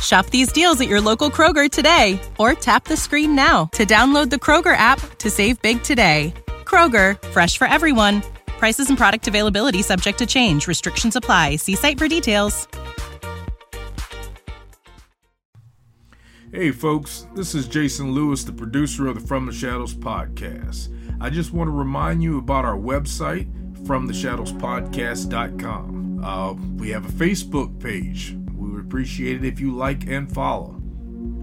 Shop these deals at your local Kroger today or tap the screen now to download the Kroger app to save big today. Kroger, fresh for everyone. Prices and product availability subject to change. Restrictions apply. See site for details. Hey, folks, this is Jason Lewis, the producer of the From the Shadows podcast. I just want to remind you about our website, FromTheShadowsPodcast.com. Uh, we have a Facebook page. Would appreciate it if you like and follow.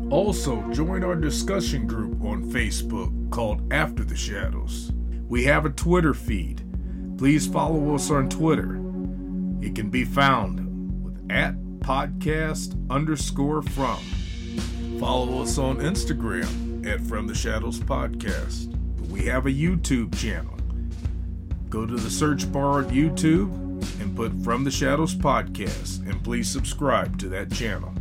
Also, join our discussion group on Facebook called After the Shadows. We have a Twitter feed. Please follow us on Twitter. It can be found with at podcast underscore from. Follow us on Instagram at From the Shadows Podcast. We have a YouTube channel. Go to the search bar on YouTube and put From the Shadows Podcast, and please subscribe to that channel.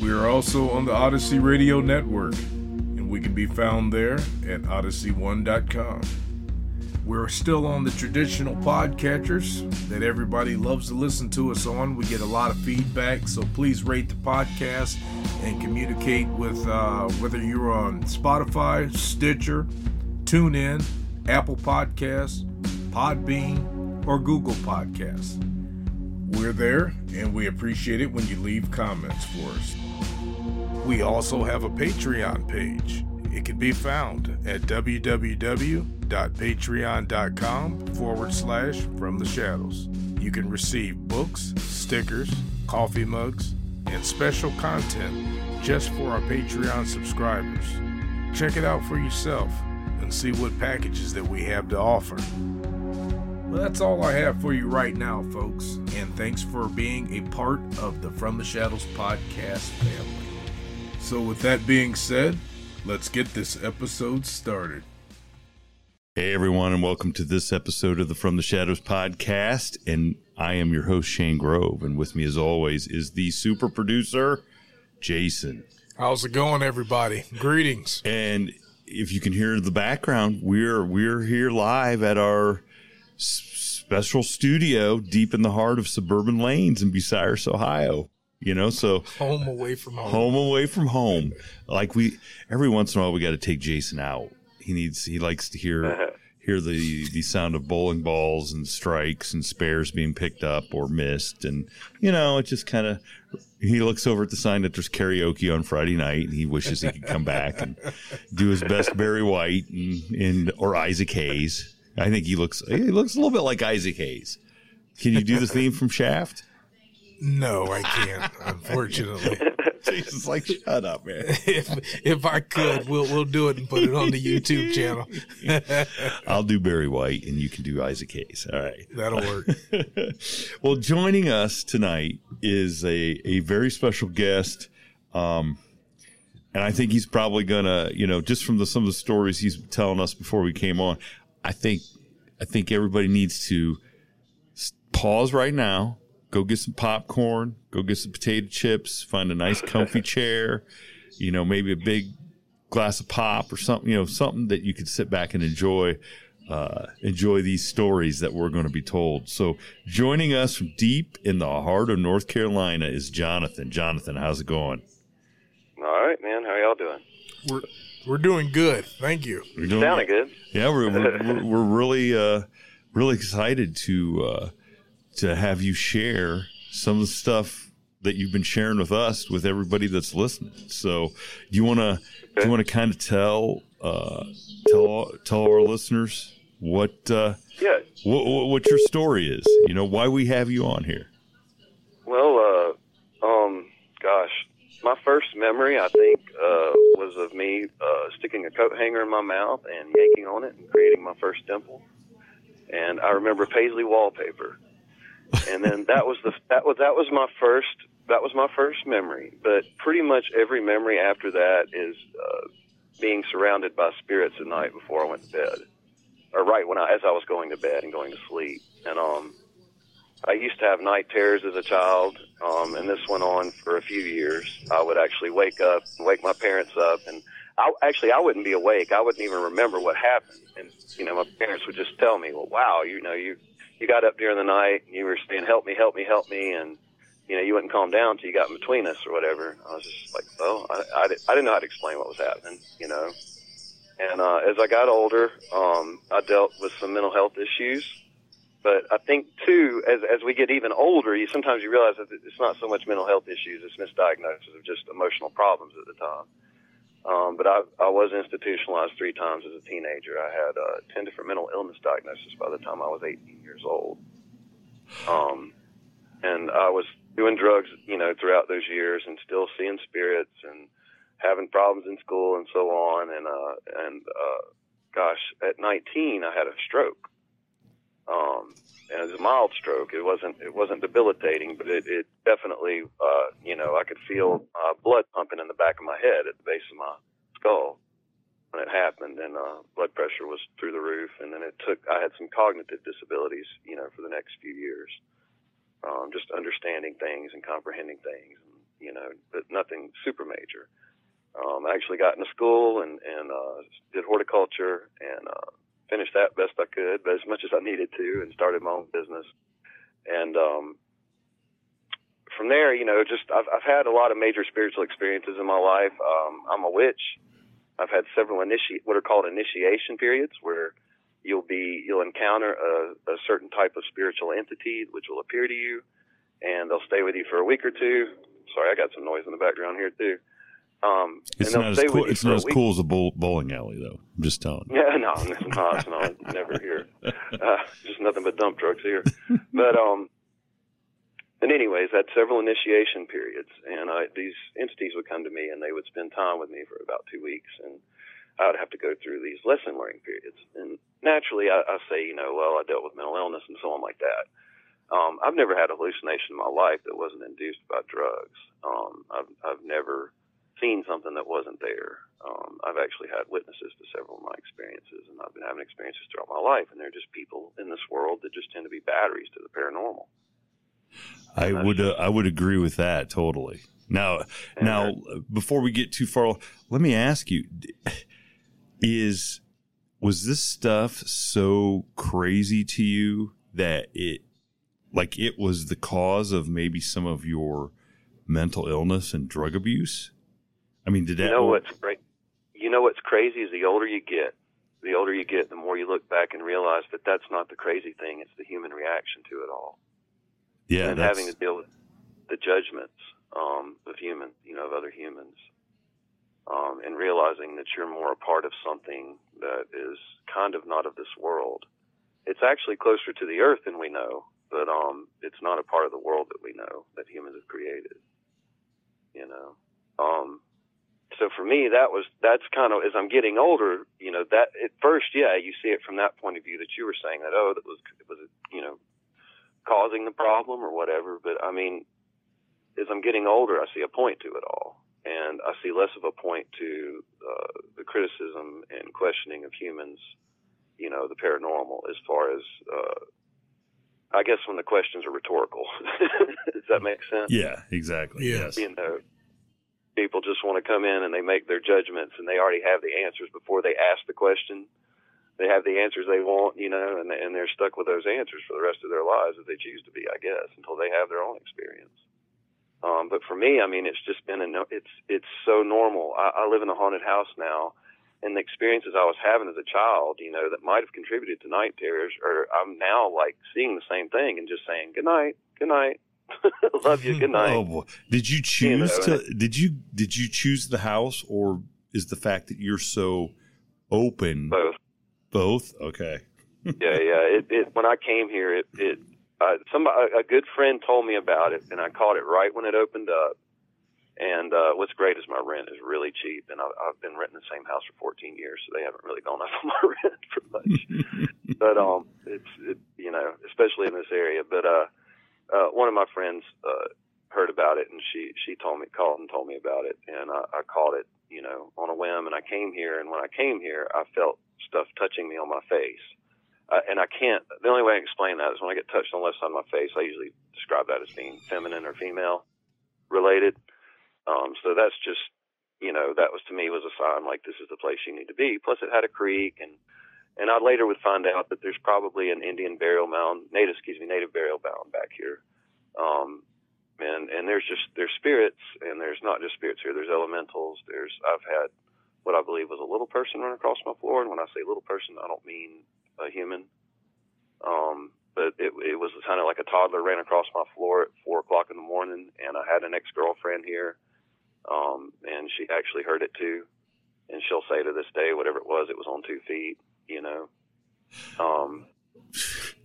We are also on the Odyssey Radio Network, and we can be found there at odyssey1.com. We're still on the traditional podcatchers that everybody loves to listen to us on. We get a lot of feedback, so please rate the podcast and communicate with uh, whether you're on Spotify, Stitcher, TuneIn, Apple Podcasts, Podbean, or Google Podcasts. We're there, and we appreciate it when you leave comments for us. We also have a Patreon page. It can be found at www.patreon.com forward slash from the shadows. You can receive books, stickers, coffee mugs, and special content just for our Patreon subscribers. Check it out for yourself and see what packages that we have to offer. Well, that's all I have for you right now, folks, and thanks for being a part of the From the Shadows podcast family. So, with that being said, let's get this episode started. Hey, everyone, and welcome to this episode of the From the Shadows podcast. And I am your host, Shane Grove. And with me, as always, is the super producer, Jason. How's it going, everybody? Greetings. And if you can hear the background, we're we're here live at our s- special studio deep in the heart of suburban lanes in Bucyrus, Ohio. You know, so Home away from home. home away from home. Like we every once in a while we got to take Jason out. He needs he likes to hear hear the the sound of bowling balls and strikes and spares being picked up or missed and you know it just kind of he looks over at the sign that there's karaoke on Friday night and he wishes he could come back and do his best Barry White and, and or Isaac Hayes. I think he looks he looks a little bit like Isaac Hayes. Can you do the theme from Shaft? No, I can't, unfortunately. Jason's like, shut up, man. if if I could, we'll we'll do it and put it on the YouTube channel. I'll do Barry White and you can do Isaac Hayes. All right. That'll work. well, joining us tonight is a, a very special guest. Um, and I think he's probably gonna, you know, just from the, some of the stories he's telling us before we came on, I think, I think everybody needs to pause right now, go get some popcorn, go get some potato chips, find a nice comfy chair, you know, maybe a big glass of pop or something, you know, something that you could sit back and enjoy. Uh, enjoy these stories that we're going to be told. So, joining us from deep in the heart of North Carolina is Jonathan. Jonathan, how's it going? All right, man. How y'all doing? We're We're doing good. Thank you. We're doing Sounding good. Yeah, we're we're, we're, we're really uh, really excited to uh, to have you share some of the stuff that you've been sharing with us with everybody that's listening. So, do you want to do you want to kind of tell uh, tell tell our listeners what uh, Yeah. what what your story is? You know why we have you on here. Well, uh, um, gosh, my first memory, I think, uh, was of me uh, sticking a coat hanger in my mouth and yanking on it and creating my first dimple. And I remember paisley wallpaper. And then that was the that was that was my first that was my first memory. But pretty much every memory after that is uh, being surrounded by spirits at night before I went to bed, or right when I as I was going to bed and going to sleep. And um, I used to have night terrors as a child, um, and this went on for a few years. I would actually wake up, wake my parents up, and I actually I wouldn't be awake. I wouldn't even remember what happened, and you know my parents would just tell me, "Well, wow, you know you you got up during the night, and you were saying, help me, help me, help me,' and you know you wouldn't calm down until you got in between us or whatever." I was just like, "Oh, I, I, di- I didn't know how to explain what was happening," you know. And uh, as I got older, um, I dealt with some mental health issues but I think too, as as we get even older, you sometimes you realize that it's not so much mental health issues; it's misdiagnosis of just emotional problems at the time. Um, but I I was institutionalized three times as a teenager. I had uh, ten different mental illness diagnoses by the time I was 18 years old. Um, and I was doing drugs, you know, throughout those years, and still seeing spirits and having problems in school and so on. And uh, and uh, gosh, at 19, I had a stroke um, and it was a mild stroke. It wasn't it wasn't debilitating, but it, it definitely uh, you know I could feel uh, blood pumping in the back of my head at the base of my skull when it happened, and uh, blood pressure was through the roof. And then it took I had some cognitive disabilities, you know, for the next few years, um, just understanding things and comprehending things, and, you know, but nothing super major. Um, I actually got into school and and uh, did horticulture and uh, finished that best I could, but as much as I needed to, and started my own business. And um, from there, you know, just I've, I've had a lot of major spiritual experiences in my life. Um, I'm a witch. I've had several initi- what are called initiation periods, where you'll be you'll encounter a, a certain type of spiritual entity which will appear to you, and they'll stay with you for a week or two. Sorry, I got some noise in the background here too. Um, It's not as cool. It's not as cool as a bowl, bowling alley, though. I'm just telling. you. Yeah, no, it's not. It's not. I'm never here. Uh, just nothing but dump trucks here. But um, and anyways, I had several initiation periods, and I, these entities would come to me, and they would spend time with me for about two weeks, and I would have to go through these lesson learning periods. And naturally, I, I say, you know, well, I dealt with mental illness and so on like that. Um, I've never had a hallucination in my life that wasn't induced by drugs. Um, I've, I've never seen something that wasn't there. Um, I've actually had witnesses to several of my experiences, and I've been having experiences throughout my life, and they're just people in this world that just tend to be batteries to the paranormal. I would uh, I would agree with that totally. Now, now before we get too far, let me ask you: Is was this stuff so crazy to you that it, like, it was the cause of maybe some of your mental illness and drug abuse? I mean, did that? You know what's? You know what's crazy is the older you get, the older you get, the more you look back and realize that that's not the crazy thing; it's the human reaction to it all. yeah, and that's, having to deal with the judgments um, of humans, you know, of other humans, um, and realizing that you're more a part of something that is kind of not of this world. It's actually closer to the earth than we know, but um, it's not a part of the world that we know that humans have created. You know, um, so for me, that was that's kind of as I'm getting older. You know, that at first, yeah, you see it from that point of view that you were saying that oh, that was was you know causing the problem or whatever. But I mean, as I'm getting older, I see a point to it all, and I see less of a point to uh, the criticism and questioning of humans. You know, the paranormal as far as. Uh, I guess when the questions are rhetorical. Does that make sense? yeah, exactly. Yes. Yes. you know, people just want to come in and they make their judgments and they already have the answers before they ask the question. They have the answers they want, you know, and, and they're stuck with those answers for the rest of their lives if they choose to be, I guess, until they have their own experience. Um, but for me, I mean, it's just been a no, it's it's so normal. I, I live in a haunted house now, and the experiences I was having as a child, you know, that might have contributed to night terrors, or I'm now like seeing the same thing and just saying good night, good night, love you, good night. Oh boy, did you choose You know, to? Did you did you choose the house, or is the fact that you're so open Both. both? Okay. yeah, yeah. It, it when I came here, it it uh, somebody a good friend told me about it, and I caught it right when it opened up. And uh, what's great is my rent is really cheap, and I've, I've been renting the same house for 14 years, so they haven't really gone up on my rent for much. but um, it's it, you know, especially in this area. But uh, uh, one of my friends uh, heard about it, and she she told me called and told me about it, and I, I caught it, you know, on a whim, and I came here, and when I came here, I felt stuff touching me on my face. Uh, and I can't. The only way I explain that is when I get touched on the left side of my face. I usually describe that as being feminine or female related. Um, so that's just, you know, that was to me was a sign like this is the place you need to be. Plus, it had a creek, and and I later would find out that there's probably an Indian burial mound, native, excuse me, native burial mound back here. Um, and and there's just there's spirits, and there's not just spirits here. There's elementals. There's I've had what I believe was a little person run across my floor, and when I say little person, I don't mean a human. Um, but it, it was kind of like a toddler ran across my floor at four o'clock in the morning, and I had an ex girlfriend here, um, and she actually heard it too, and she'll say to this day, whatever it was, it was on two feet, you know. Um,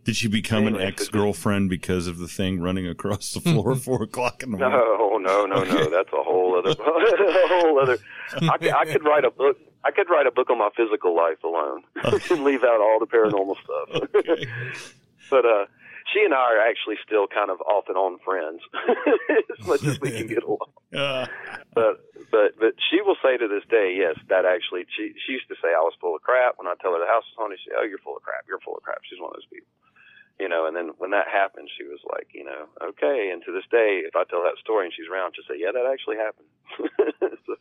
Did she become an ex girlfriend because of the thing running across the floor at four o'clock in the morning? no, no, no, no, that's a whole other, a whole other. I could, I could write a book. I could write a book on my physical life alone and leave out all the paranormal stuff. Okay. but uh she and I are actually still kind of off and on friends as much as we can get along. Uh, But but but she will say to this day, yes, that actually she she used to say I was full of crap. When I tell her the house is haunted, she say, Oh, you're full of crap, you're full of crap. She's one of those people. You know, and then when that happened she was like, you know, okay and to this day if I tell that story and she's around, she'll say, Yeah, that actually happened. so,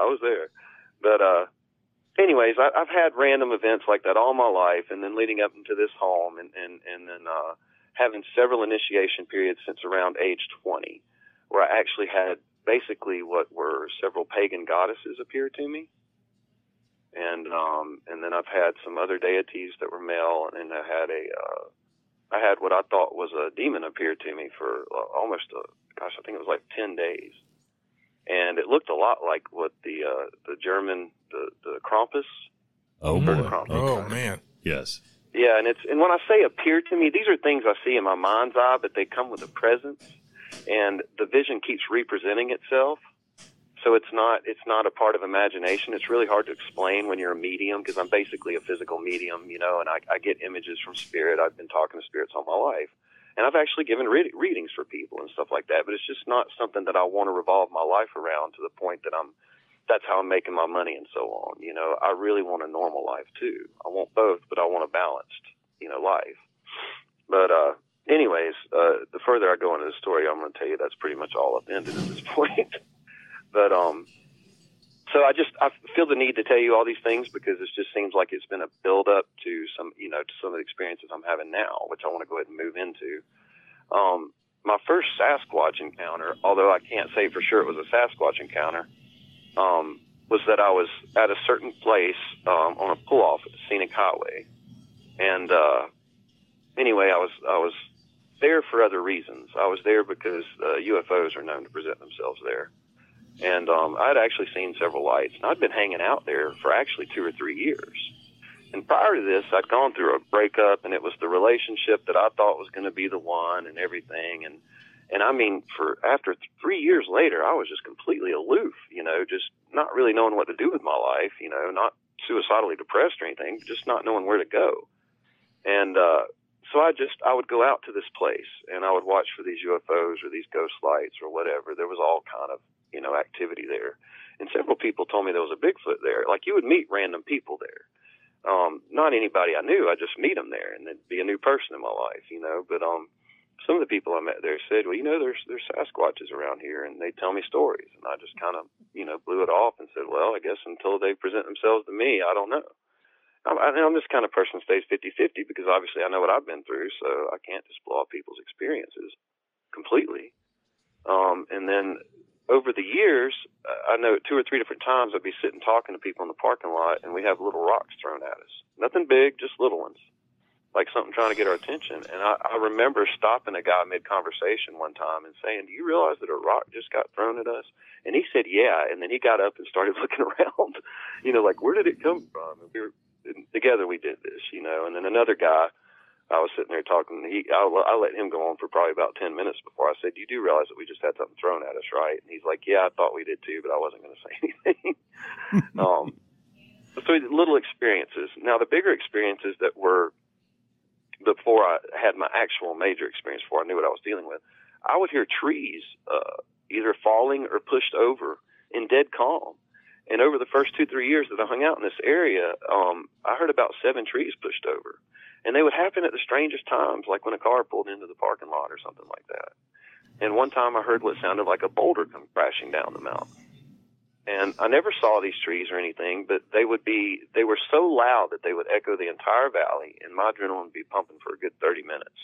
I was there. But uh anyways, I, I've had random events like that all my life, and then leading up into this home, and and and then uh, having several initiation periods since around age 20, where I actually had basically what were several pagan goddesses appear to me, and um, and then I've had some other deities that were male, and I had a uh, I had what I thought was a demon appear to me for uh, almost a, gosh, I think it was like 10 days and it looked a lot like what the uh, the German the the Krampus. oh boy. Krampus. Oh man. Yes. Yeah, and it's and when I say appear to me, these are things I see in my mind's eye, but they come with a presence, and the vision keeps representing itself. So it's not it's not a part of imagination. It's really hard to explain when you're a medium because I'm basically a physical medium, you know, and I, I get images from spirit. I've been talking to spirits all my life, and I've actually given read- readings for people and stuff like that. But it's just not something that I want to revolve my life around to the point that I'm that's how I'm making my money and so on. You know, I really want a normal life too. I want both, but I want a balanced, you know, life. But uh anyways, uh the further I go into the story, I'm going to tell you that's pretty much all I've ended at this point. but um so I just I feel the need to tell you all these things because it just seems like it's been a build up to some, you know, to some of the experiences I'm having now, which I want to go ahead and move into. Um my first Sasquatch encounter, although I can't say for sure it was a Sasquatch encounter, um, was that I was at a certain place um, on a pull off at the scenic highway, and uh, anyway, I was I was there for other reasons. I was there because uh, UFOs are known to present themselves there, and um, I'd actually seen several lights, and I'd been hanging out there for actually two or three years. And prior to this, I'd gone through a breakup, and it was the relationship that I thought was going to be the one, and everything, and and I mean, for after th- three years later, I was just completely aloof, you know, just not really knowing what to do with my life, you know, not suicidally depressed or anything, just not knowing where to go. And uh, so I just, I would go out to this place and I would watch for these UFOs or these ghost lights or whatever. There was all kind of, you know, activity there. And several people told me there was a Bigfoot there. Like you would meet random people there. Um, not anybody I knew. I just meet them there and they'd be a new person in my life, you know, but, um, some of the people I met there said, "Well, you know, there's there's Sasquatches around here," and they tell me stories, and I just kind of, you know, blew it off and said, "Well, I guess until they present themselves to me, I don't know." I'm, I'm this kind of person stays 50-50 because obviously I know what I've been through, so I can't just blow off people's experiences completely. Um, and then over the years, uh, I know two or three different times I'd be sitting talking to people in the parking lot, and we have little rocks thrown at us. Nothing big, just little ones, like something trying to get our attention. And I, I remember stopping a guy mid conversation one time and saying, "Do you realize that a rock just got thrown at us?" And he said, "Yeah." And then he got up and started looking around, you know, like where did it come from? And we were together. We did this, you know. And then another guy I was sitting there talking. He, I, I let him go on for probably about ten minutes before I said, "You do realize that we just had something thrown at us, right?" And he's like, "Yeah, I thought we did too, but I wasn't going to say anything." um, so little experiences. Now the bigger experiences that were before I had my actual major experience, before I knew what I was dealing with, I would hear trees uh, either falling or pushed over in dead calm. And over the first two three years that I hung out in this area, um, I heard about seven trees pushed over and they would happen at the strangest times, like when a car pulled into the parking lot or something like that. And one time I heard what sounded like a boulder come crashing down the mountain. And I never saw these trees or anything, but they would be, they were so loud that they would echo the entire valley, and my adrenaline would be pumping for a good 30 minutes.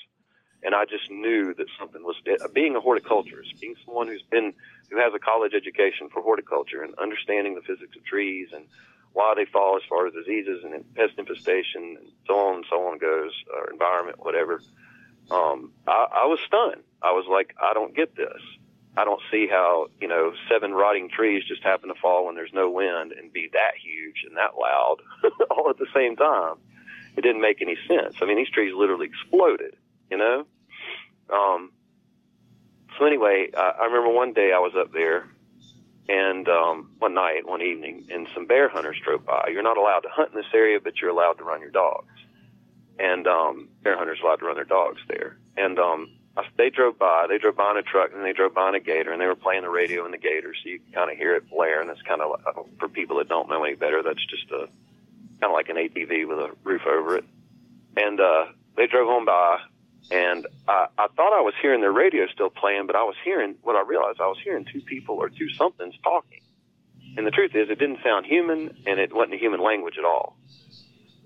And I just knew that something was, being a horticulturist, being someone who's been, who has a college education for horticulture and understanding the physics of trees and why they fall as far as diseases and pest infestation and so on and so on goes, or environment, whatever. Um, I, I was stunned. I was like, I don't get this. I don't see how, you know, seven rotting trees just happen to fall when there's no wind and be that huge and that loud all at the same time. It didn't make any sense. I mean, these trees literally exploded, you know? Um, so anyway, I, I remember one day I was up there and um, one night, one evening, and some bear hunters drove by. You're not allowed to hunt in this area, but you're allowed to run your dogs. And um, bear hunters allowed to run their dogs there. And um, I, they drove by. They drove by in a truck, and they drove by in a gator, and they were playing the radio in the gator, so you can kind of hear it blare. And it's kind of like, for people that don't know any better, that's just a kind of like an ATV with a roof over it. And uh, they drove on by, and I, I thought I was hearing their radio still playing, but I was hearing what I realized I was hearing two people or two somethings talking. And the truth is, it didn't sound human, and it wasn't a human language at all.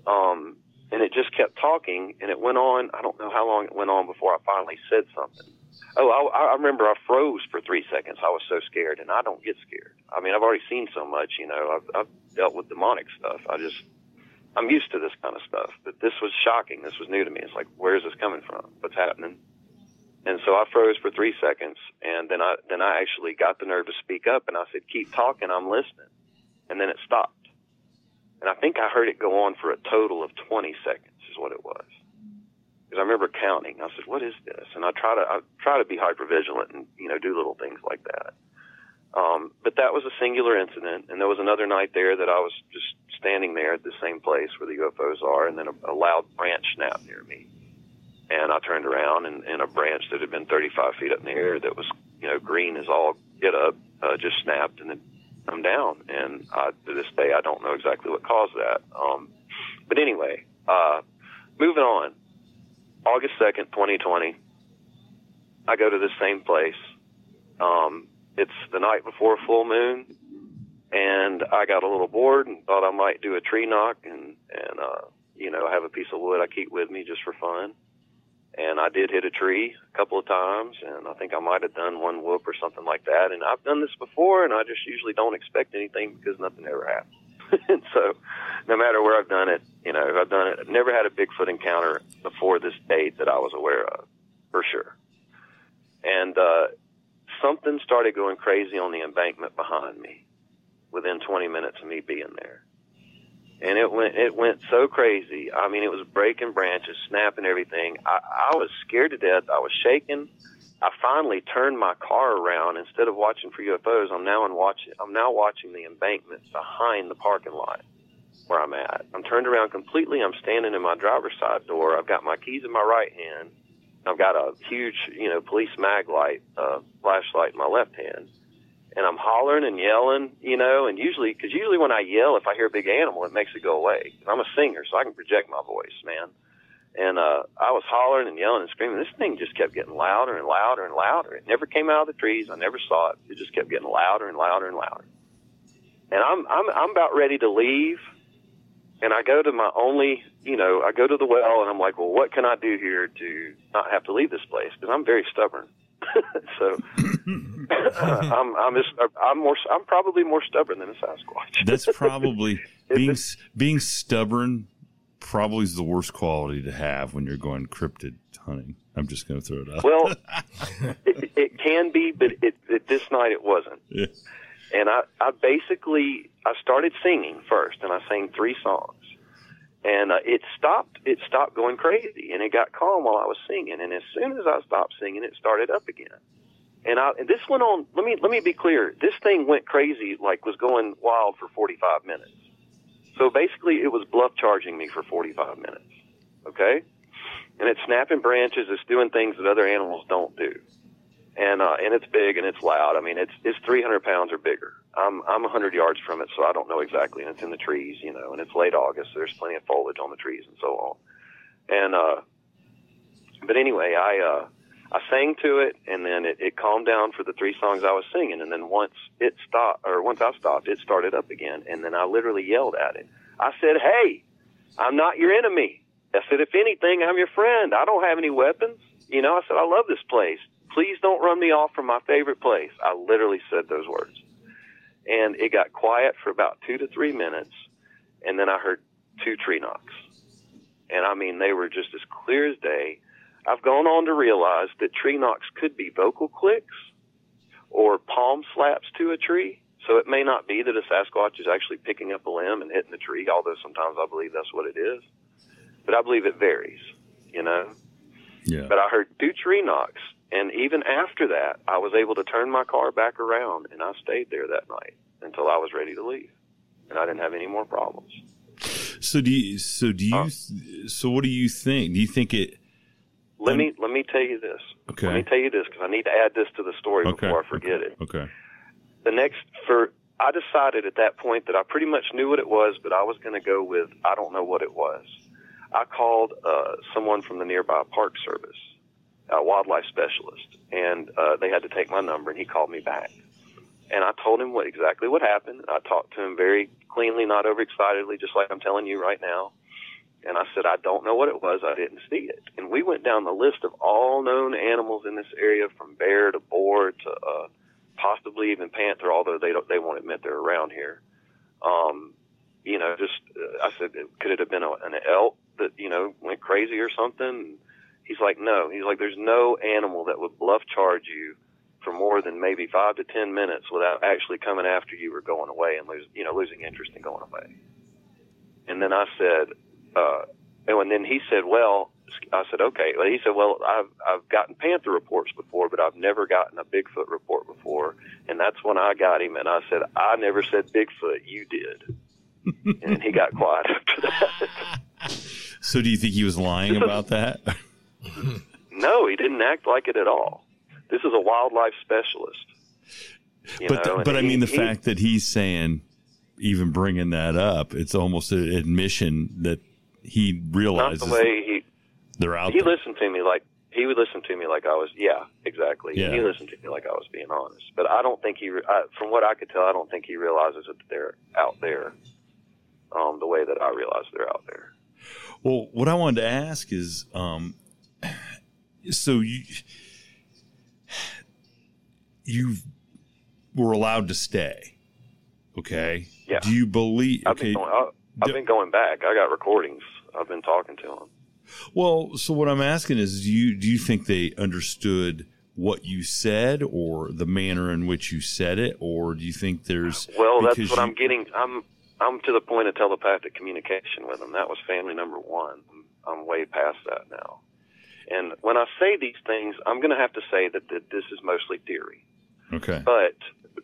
Um, and it just kept talking, and it went on. I don't know how long it went on before I finally said something. Oh, I, I remember I froze for three seconds. I was so scared, and I don't get scared. I mean, I've already seen so much. You know, I've, I've dealt with demonic stuff. I just I'm used to this kind of stuff, but this was shocking. This was new to me. It's like, where is this coming from? What's happening? And so I froze for three seconds, and then I then I actually got the nerve to speak up, and I said, "Keep talking, I'm listening." And then it stopped, and I think I heard it go on for a total of 20 seconds, is what it was. Because I remember counting. I said, "What is this?" And I try to I try to be hyper vigilant and you know do little things like that. Um, but that was a singular incident, and there was another night there that I was just standing there at the same place where the UFOs are, and then a, a loud branch snapped near me, and I turned around, and, and a branch that had been 35 feet up in the air that was, you know, green as all get up, uh, just snapped and then come down, and I, to this day I don't know exactly what caused that. Um, but anyway, uh, moving on, August 2nd, 2020, I go to the same place. Um, it's the night before full moon, and I got a little bored and thought I might do a tree knock and and uh, you know I have a piece of wood I keep with me just for fun. And I did hit a tree a couple of times, and I think I might have done one whoop or something like that. And I've done this before, and I just usually don't expect anything because nothing ever happens. and so, no matter where I've done it, you know, I've done it. I've never had a Bigfoot encounter before this date that I was aware of, for sure. And uh, something started going crazy on the embankment behind me within 20 minutes of me being there. And it went, it went so crazy. I mean, it was breaking branches, snapping everything. I, I was scared to death. I was shaking. I finally turned my car around. Instead of watching for UFOs, I'm now in watching, I'm now watching the embankment behind the parking lot where I'm at. I'm turned around completely. I'm standing in my driver's side door. I've got my keys in my right hand I've got a huge, you know, police mag light, uh, flashlight in my left hand. And I'm hollering and yelling, you know, and usually, cause usually when I yell, if I hear a big animal, it makes it go away. I'm a singer, so I can project my voice, man. And, uh, I was hollering and yelling and screaming. This thing just kept getting louder and louder and louder. It never came out of the trees. I never saw it. It just kept getting louder and louder and louder. And I'm, I'm, I'm about ready to leave and I go to my only, you know, I go to the well and I'm like, well, what can I do here to not have to leave this place? Because I'm very stubborn. so uh, I'm I'm just, I'm more I'm probably more stubborn than a Sasquatch. That's probably being being stubborn. Probably is the worst quality to have when you're going cryptid hunting. I'm just going to throw it out. Well, it, it can be, but it, it, this night it wasn't. Yeah. And I, I basically I started singing first, and I sang three songs, and uh, it stopped. It stopped going crazy, and it got calm while I was singing. And as soon as I stopped singing, it started up again. And I and this went on. Let me let me be clear. This thing went crazy, like was going wild for 45 minutes. So basically, it was bluff charging me for 45 minutes. Okay and it's snapping branches. It's doing things that other animals don't do, and uh, and it's big and it's loud. I mean, it's it's 300 pounds or bigger. I'm I'm 100 yards from it, so I don't know exactly. And it's in the trees, you know, and it's late August. So there's plenty of foliage on the trees and so on. And uh, but anyway, I uh, I sang to it, and then it, it calmed down for the three songs I was singing. And then once it stopped, or once I stopped, it started up again. And then I literally yelled at it. I said, "Hey, I'm not your enemy." I said, if anything, I'm your friend. I don't have any weapons. You know, I said, I love this place. Please don't run me off from my favorite place. I literally said those words. And it got quiet for about two to three minutes. And then I heard two tree knocks. And I mean, they were just as clear as day. I've gone on to realize that tree knocks could be vocal clicks or palm slaps to a tree. So it may not be that a Sasquatch is actually picking up a limb and hitting the tree, although sometimes I believe that's what it is but I believe it varies, you know. Yeah. But I heard two tree knocks, and even after that, I was able to turn my car back around, and I stayed there that night until I was ready to leave, and I didn't have any more problems. So do you? So do you? So what do you think? Do you think it? Let um, me let me tell you this. Okay. Let me tell you this because I need to add this to the story okay. before I forget okay. it. Okay. The next for I decided at that point that I pretty much knew what it was, but I was going to go with I don't know what it was. I called uh, someone from the nearby Park Service, a wildlife specialist, and uh, they had to take my number, and he called me back. And I told him what exactly what happened. I talked to him very cleanly, not overexcitedly, just like I'm telling you right now. And I said, I don't know what it was. I didn't see it. And we went down the list of all known animals in this area, from bear to boar to uh, possibly even panther, although they don't, they won't admit they're around here. Um, you know, just uh, I said, could it have been a, an elk? that you know went crazy or something? He's like, no. He's like, there's no animal that would bluff charge you for more than maybe five to ten minutes without actually coming after you or going away and lose, you know, losing interest and going away. And then I said, uh, and then he said, well, I said, okay. Well, he said, well, I've I've gotten panther reports before, but I've never gotten a Bigfoot report before. And that's when I got him, and I said, I never said Bigfoot, you did. and he got quiet after that. So, do you think he was lying about that? no, he didn't act like it at all. This is a wildlife specialist. But, the, but he, I mean, the he, fact that he's saying, even bringing that up, it's almost an admission that he realizes the way he they're out. He there. listened to me like he would listen to me like I was. Yeah, exactly. Yeah. He listened to me like I was being honest. But I don't think he, I, from what I could tell, I don't think he realizes that they're out there um, the way that I realize they're out there. Well, what I wanted to ask is, um, so you you were allowed to stay, okay? Yeah. Do you believe? I've, been, going, I've do, been going back. I got recordings. I've been talking to them. Well, so what I'm asking is, do you do you think they understood? what you said or the manner in which you said it or do you think there's well that's what you, i'm getting i'm I'm to the point of telepathic communication with them. That was family number one. I'm way past that now. And when I say these things, I'm going to have to say that, that this is mostly theory. Okay. But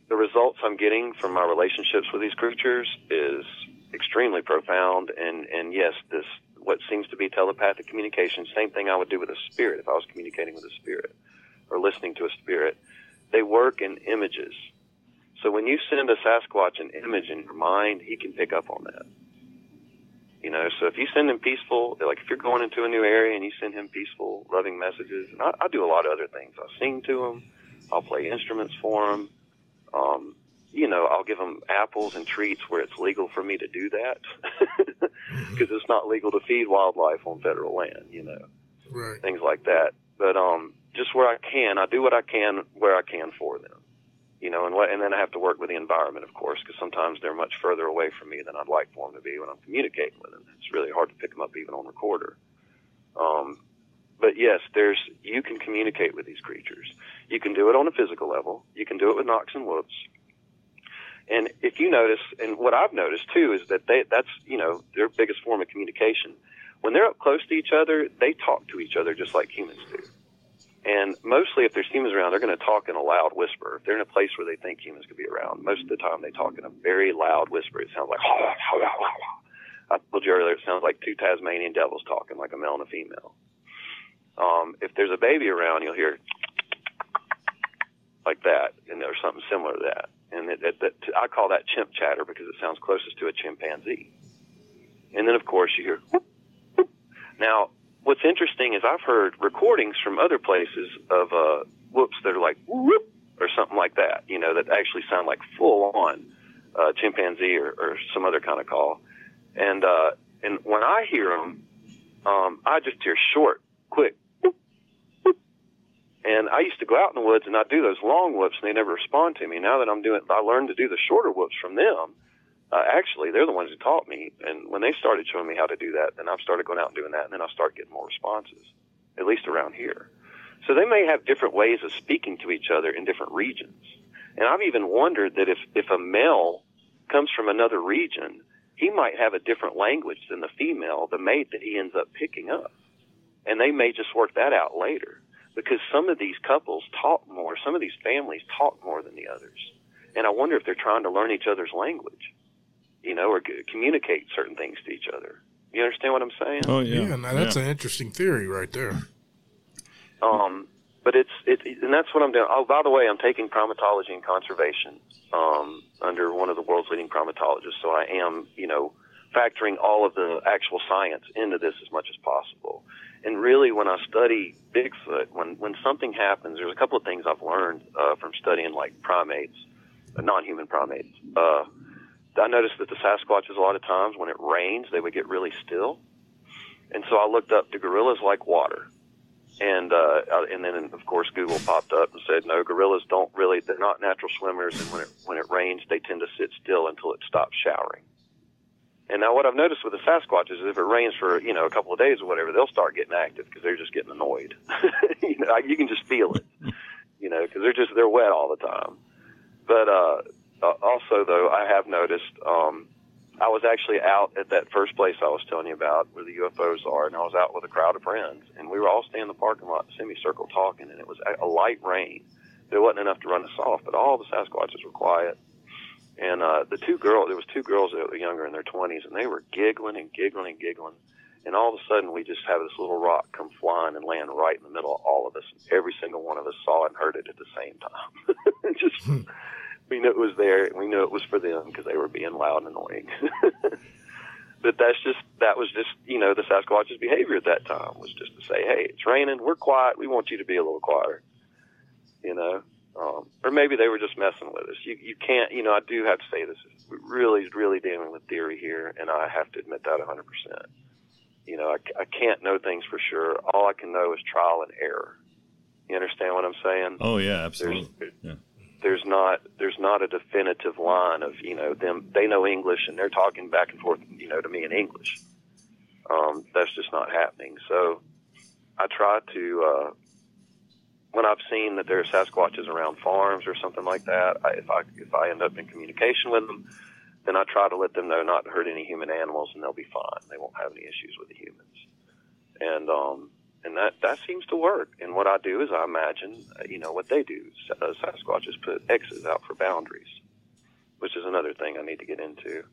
the results I'm getting from my relationships with these creatures is extremely profound. And, and yes, this what seems to be telepathic communication, same thing I would do with a spirit if I was communicating with a spirit or listening to a spirit. They work in images. So when you send a Sasquatch an image in your mind, he can pick up on that. You know, so if you send him peaceful, like if you're going into a new area and you send him peaceful, loving messages, and I, I do a lot of other things. I'll sing to him, I'll play instruments for him. Um, you know, I'll give him apples and treats where it's legal for me to do that because mm-hmm. it's not legal to feed wildlife on federal land. You know, right. things like that. But um, just where I can. I do what I can where I can for them, you know, and what, and then I have to work with the environment, of course, because sometimes they're much further away from me than I'd like for them to be when I'm communicating with them. It's really hard to pick them up even on recorder. Um, but yes, there's you can communicate with these creatures. You can do it on a physical level. You can do it with knocks and whoops. And if you notice, and what I've noticed too is that they that's you know their biggest form of communication. When they're up close to each other, they talk to each other just like humans do. And mostly, if there's humans around, they're going to talk in a loud whisper. If they're in a place where they think humans could be around, most of the time they talk in a very loud whisper. It sounds like. I told you earlier, it sounds like two Tasmanian devils talking, like a male and a female. Um, if there's a baby around, you'll hear like that, and there's something similar to that. And it, it, it, I call that chimp chatter because it sounds closest to a chimpanzee. And then, of course, you hear. Whoop, whoop. Now, what's interesting is I've heard recordings from other places of uh, whoops that are like whoop or something like that. You know, that actually sound like full on uh, chimpanzee or, or some other kind of call. And uh, and when I hear them, um, I just hear short, quick Whoop, whoop. and I used to go out in the woods and I'd do those long whoops and they never respond to me. Now that I'm doing, I learned to do the shorter whoops from them. Uh, actually, they're the ones who taught. And when they started showing me how to do that, then I've started going out and doing that. And then I start getting more responses, at least around here. So they may have different ways of speaking to each other in different regions. And I've even wondered that if, if a male comes from another region, he might have a different language than the female, the mate that he ends up picking up. And they may just work that out later because some of these couples talk more, some of these families talk more than the others. And I wonder if they're trying to learn each other's language, you know, or communicate certain things to each other. You understand what I'm saying? Oh yeah, Yeah, now that's an interesting theory right there. Um, but it's it, and that's what I'm doing. Oh, by the way, I'm taking primatology and conservation um, under one of the world's leading primatologists. So I am, you know, factoring all of the actual science into this as much as possible. And really, when I study Bigfoot, when when something happens, there's a couple of things I've learned uh, from studying like primates, uh, non-human primates. Uh, I noticed that the Sasquatches a lot of times when it rains, they would get really still. And so I looked up, do gorillas like water? And uh, and then of course Google popped up and said no, gorillas don't really. They're not natural swimmers, and when it when it rains, they tend to sit still until it stops showering. And now what I've noticed with the Sasquatches is if it rains for you know a couple of days or whatever, they'll start getting active because they're just getting annoyed. you know, you can just feel it. You know, because they're just they're wet all the time. But uh, uh, also though, I have noticed. Um, I was actually out at that first place I was telling you about where the UFOs are, and I was out with a crowd of friends, and we were all standing in the parking lot, semicircle, talking, and it was a, light rain. There wasn't enough to run us off, but all the Sasquatches were quiet. And uh, the two girls, there was two girls that were younger in their twenties, and they were giggling and giggling and giggling. And all of a sudden, we just have this little rock come flying and land right in the middle of all of us. Every single one of us saw it and heard it at the same time. just we knew it was there, and we knew it was for them because they were being loud and annoying. but that's just that was just you know the Sasquatch's behavior at that time was just to say, hey, it's raining, we're quiet, we want you to be a little quieter, you know. Um, or maybe they were just messing with us. You you can't, you know. I do have to say this is we're really really dealing with theory here, and I have to admit that 100. percent You know, I, I can't know things for sure. All I can know is trial and error. You understand what I'm saying? Oh yeah, absolutely. There's, yeah. There's not there's not a definitive line of you know them they know English and they're talking back and forth you know to me in English. Um, that's just not happening. So I try to uh, when I've seen that there are Sasquatches around farms or something like that. I, if I if I end up in communication with them, then I try to let them know not to hurt any human animals and they'll be fine. They won't have any issues with the humans. And um, and that that seems to work. And what I do is I imagine, uh, you know, what they do. Uh, Sasquatches put X's out for boundaries, which is another thing I need to get into.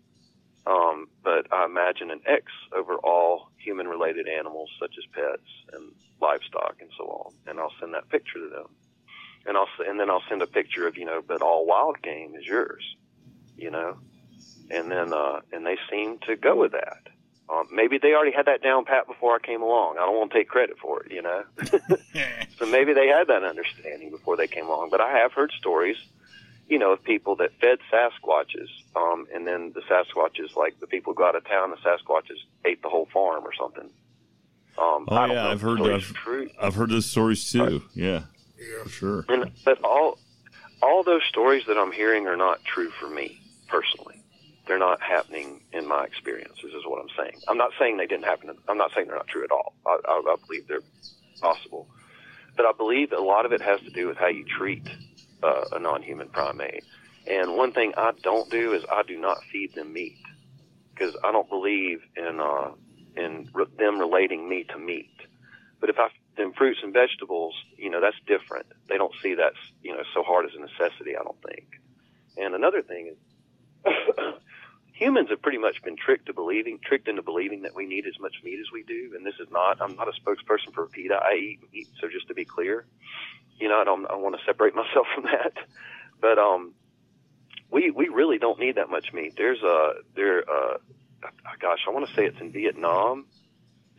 Um, but I imagine an X over all human-related animals, such as pets and livestock and so on, and I'll send that picture to them. And I'll and then I'll send a picture of you know, but all wild game is yours, you know, and then uh, and they seem to go with that. Um, maybe they already had that down pat before I came along. I don't want to take credit for it, you know. so maybe they had that understanding before they came along. But I have heard stories, you know, of people that fed Sasquatches, um, and then the Sasquatches, like the people who go out of town, the Sasquatches ate the whole farm or something. Um, Oh I don't yeah, know I've heard story's I've. I've heard those stories too. Yeah, for sure. And, but all all those stories that I'm hearing are not true for me personally. They're not happening in my experiences, is what I'm saying. I'm not saying they didn't happen. I'm not saying they're not true at all. I, I, I believe they're possible, but I believe a lot of it has to do with how you treat uh, a non-human primate. And one thing I don't do is I do not feed them meat because I don't believe in uh, in re- them relating me to meat. But if I them fruits and vegetables, you know that's different. They don't see that's you know so hard as a necessity. I don't think. And another thing is, humans have pretty much been tricked to believing, tricked into believing that we need as much meat as we do. And this is not. I'm not a spokesperson for PETA. I eat meat, so just to be clear, you know, I don't. I want to separate myself from that. But um, we we really don't need that much meat. There's a there. Uh, gosh, I want to say it's in Vietnam.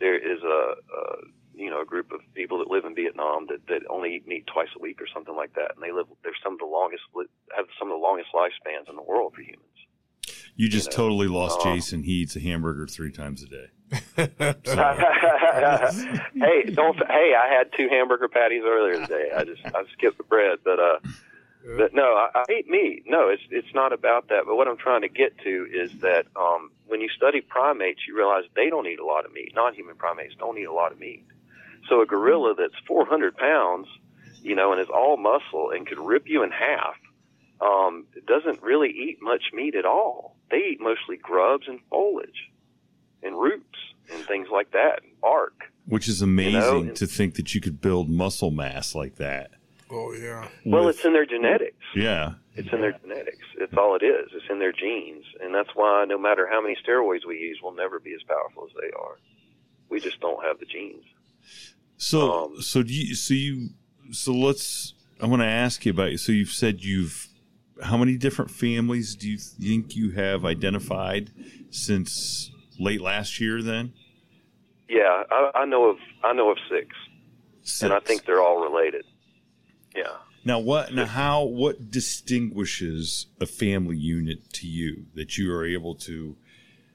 There is a, a you know a group of people that live in Vietnam that, that only eat meat twice a week or something like that, and they live. They're some of the longest have some of the longest lifespans in the world for humans. You just know, totally lost uh, Jason. He eats a hamburger three times a day. hey, don't. Hey, I had two hamburger patties earlier today. I just I skipped the bread, but uh, but no, I, I eat meat. No, it's it's not about that. But what I'm trying to get to is that um, when you study primates, you realize they don't eat a lot of meat. Non-human primates don't eat a lot of meat. So a gorilla that's 400 pounds, you know, and is all muscle and could rip you in half, um, doesn't really eat much meat at all. They eat mostly grubs and foliage, and roots and things like that, and bark. Which is amazing You know, to think that you could build muscle mass like that. Oh yeah. Well, with- it's in their genetics. yeah. It's in their genetics. It's all it is. It's in their genes, and that's why no matter how many steroids we use, we'll never be as powerful as they are. We just don't have the genes. So Um, so do you so you so let's I want to ask you about so you've said you've how many different families do you think you have identified since late last year then? Yeah, I, I know of I know of six, and I think they're all related. Yeah. Now what now how what distinguishes a family unit to you that you are able to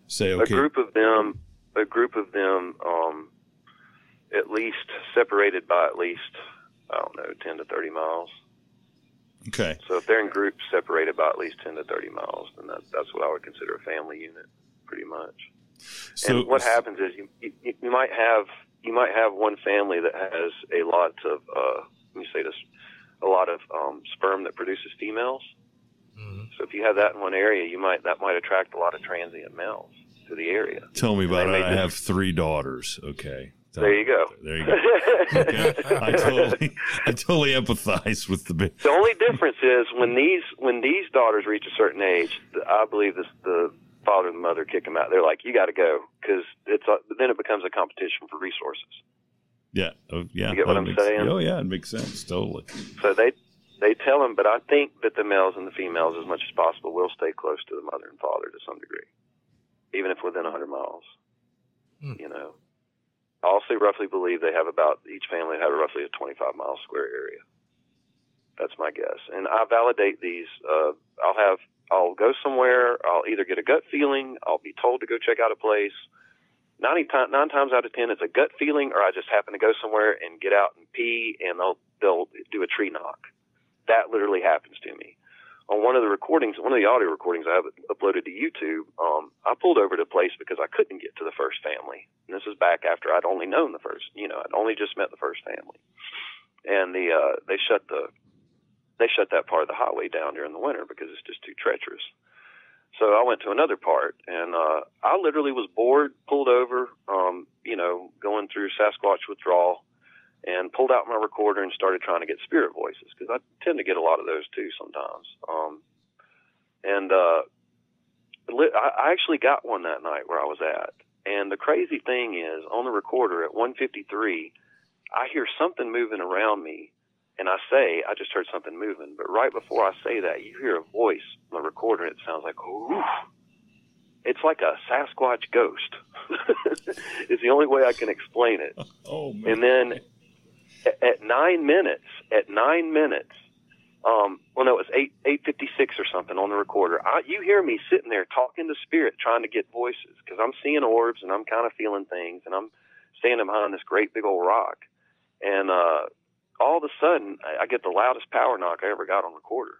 say okay a group of them a group of them um at least separated by at least i don't know 10 to 30 miles okay. So if they're in groups separated by at least 10 to 30 miles then that, that's what i would consider a family unit pretty much. So and what happens is you, you you might have you might have one family that has a lot of uh let me say this a lot of um sperm that produces females. So if you have that in one area you might that might attract a lot of transient males to the area. Tell me about it. I have three daughters. Okay there you go there you go Okay. I totally I totally empathize with the bit The only difference is when these when these daughters reach a certain age, I believe this, the father and the mother kick them out. They're like, "You got to go," because it's a, then it becomes a competition for resources. yeah oh, yeah You get what I'm makes- saying? oh yeah it makes sense totally So they they tell them, but I think that the males and the females, as much as possible, will stay close to the mother and father to some degree, even if within 100 miles. Hmm. You know, I also roughly believe they have about each family have roughly a 25 mile square area. That's my guess, and I validate these. Uh, I'll have I'll go somewhere. I'll either get a gut feeling. I'll be told to go check out a place. Ninety time, nine times out of ten, it's a gut feeling, or I just happen to go somewhere and get out and pee, and they'll they'll do a tree knock. That literally happens to me. On one of the recordings, one of the audio recordings I have uploaded to YouTube, um, I pulled over to a place because I couldn't get to the first family. And this is back after I'd only known the first, you know, I'd only just met the first family. And the uh, they shut the they shut that part of the highway down during the winter because it's just too treacherous. So I went to another part, and uh, I literally was bored, pulled over, um, you know, going through Sasquatch withdrawal, and pulled out my recorder and started trying to get spirit voices because I tend to get a lot of those too sometimes. Um, and uh, li- I I actually got one that night where I was at. And the crazy thing is, on the recorder at 153, I hear something moving around me, and I say, I just heard something moving. But right before I say that, you hear a voice on the recorder, and it sounds like, ooh. It's like a Sasquatch ghost. it's the only way I can explain it. oh man And then at, nine minutes, at nine minutes, um, well, no, it was eight eight fifty six or something on the recorder. I, you hear me sitting there talking to spirit, trying to get voices because I'm seeing orbs and I'm kind of feeling things and I'm standing behind this great big old rock, and uh, all of a sudden I, I get the loudest power knock I ever got on recorder.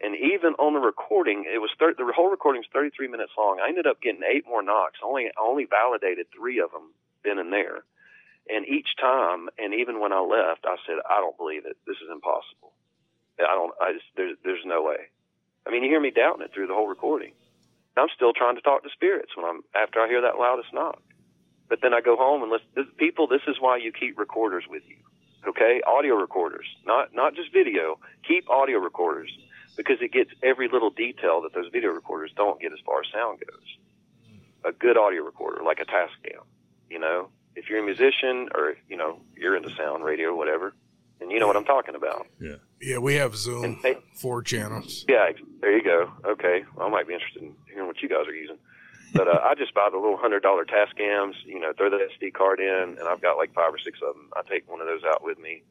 And even on the recording, it was thir- the whole recording was 33 minutes long. I ended up getting eight more knocks. Only only validated three of them then and there. And each time, and even when I left, I said, I don't believe it. This is impossible. I don't. I just there's there's no way. I mean, you hear me doubting it through the whole recording. I'm still trying to talk to spirits when I'm after I hear that loudest knock. But then I go home and listen. This, people, this is why you keep recorders with you. Okay, audio recorders, not not just video. Keep audio recorders because it gets every little detail that those video recorders don't get as far as sound goes. A good audio recorder, like a Tascam, you know, if you're a musician or you know you're into sound, radio, whatever, and you know what I'm talking about. Yeah. Yeah, we have Zoom, And they- four channels. Yeah, there you go. Okay, well, I might be interested in hearing what you guys are using. But uh, I just buy the little hundred dollar Tascams, you know, throw the SD card in, and I've got like five or six of them. I take one of those out with me,